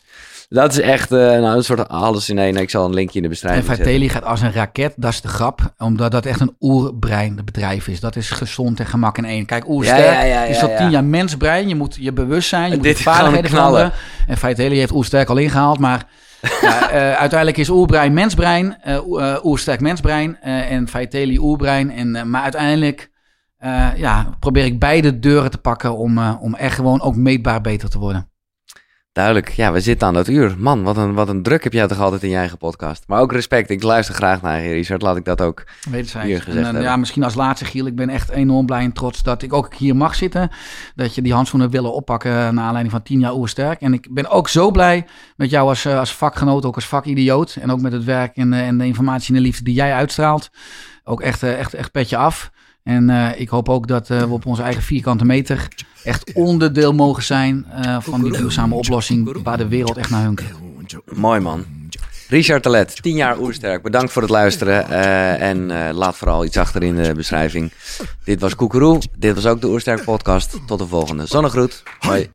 Dat is echt eh, nou, een soort alles in één. Ik zal een linkje in de En beschrijving zetten. Vitelli gaat als een raket, dat is de grap. Omdat dat echt een oerbrein bedrijf is. Dat is gezond en gemak in één. Kijk, oersterk Ja, ja, ja, is ja. tien jaar mensbrein. Je moet je bewustzijn, je En moet dit je vaardigheden knallen. En Vitelli heeft oersterk al ingehaald. Maar eh, uiteindelijk is oerbrein mensbrein. eh, eh, oersterk mensbrein. en Vitelli oerbrein. En, maar uiteindelijk ja, probeer ik beide deuren te pakken om, om echt gewoon ook meetbaar beter te worden. Duidelijk, ja, we zitten aan dat uur. Man, wat een, wat een druk heb jij toch altijd in je eigen podcast. Maar ook respect, ik luister graag naar je, Richard. Laat ik dat ook Wederzijds. Hier gezegd en, eh, hebben. ja, misschien als laatste, Giel. Ik ben echt enorm blij en trots dat ik ook hier mag zitten. Dat je die handschoenen willen oppakken naar aanleiding van 10 jaar Oersterk. En ik ben ook zo blij met jou als, eh, als vakgenoot, ook als vakidioot. En ook met het werk en, eh, en de informatie en de liefde die jij uitstraalt. Ook echt, echt, echt petje af. En eh, ik hoop ook dat eh, we op onze eigen vierkante meter echt onderdeel mogen zijn eh, van die duurzame oplossing waar de wereld echt naar hunkert. Mooi man. Richard Talet, 10 jaar oersterk. Bedankt voor het luisteren. eh, en eh, laat vooral iets achter in de beschrijving. Dit was Koekeroe. Dit was ook de Oersterk podcast. Tot de volgende. Zonnegroet. Hoi.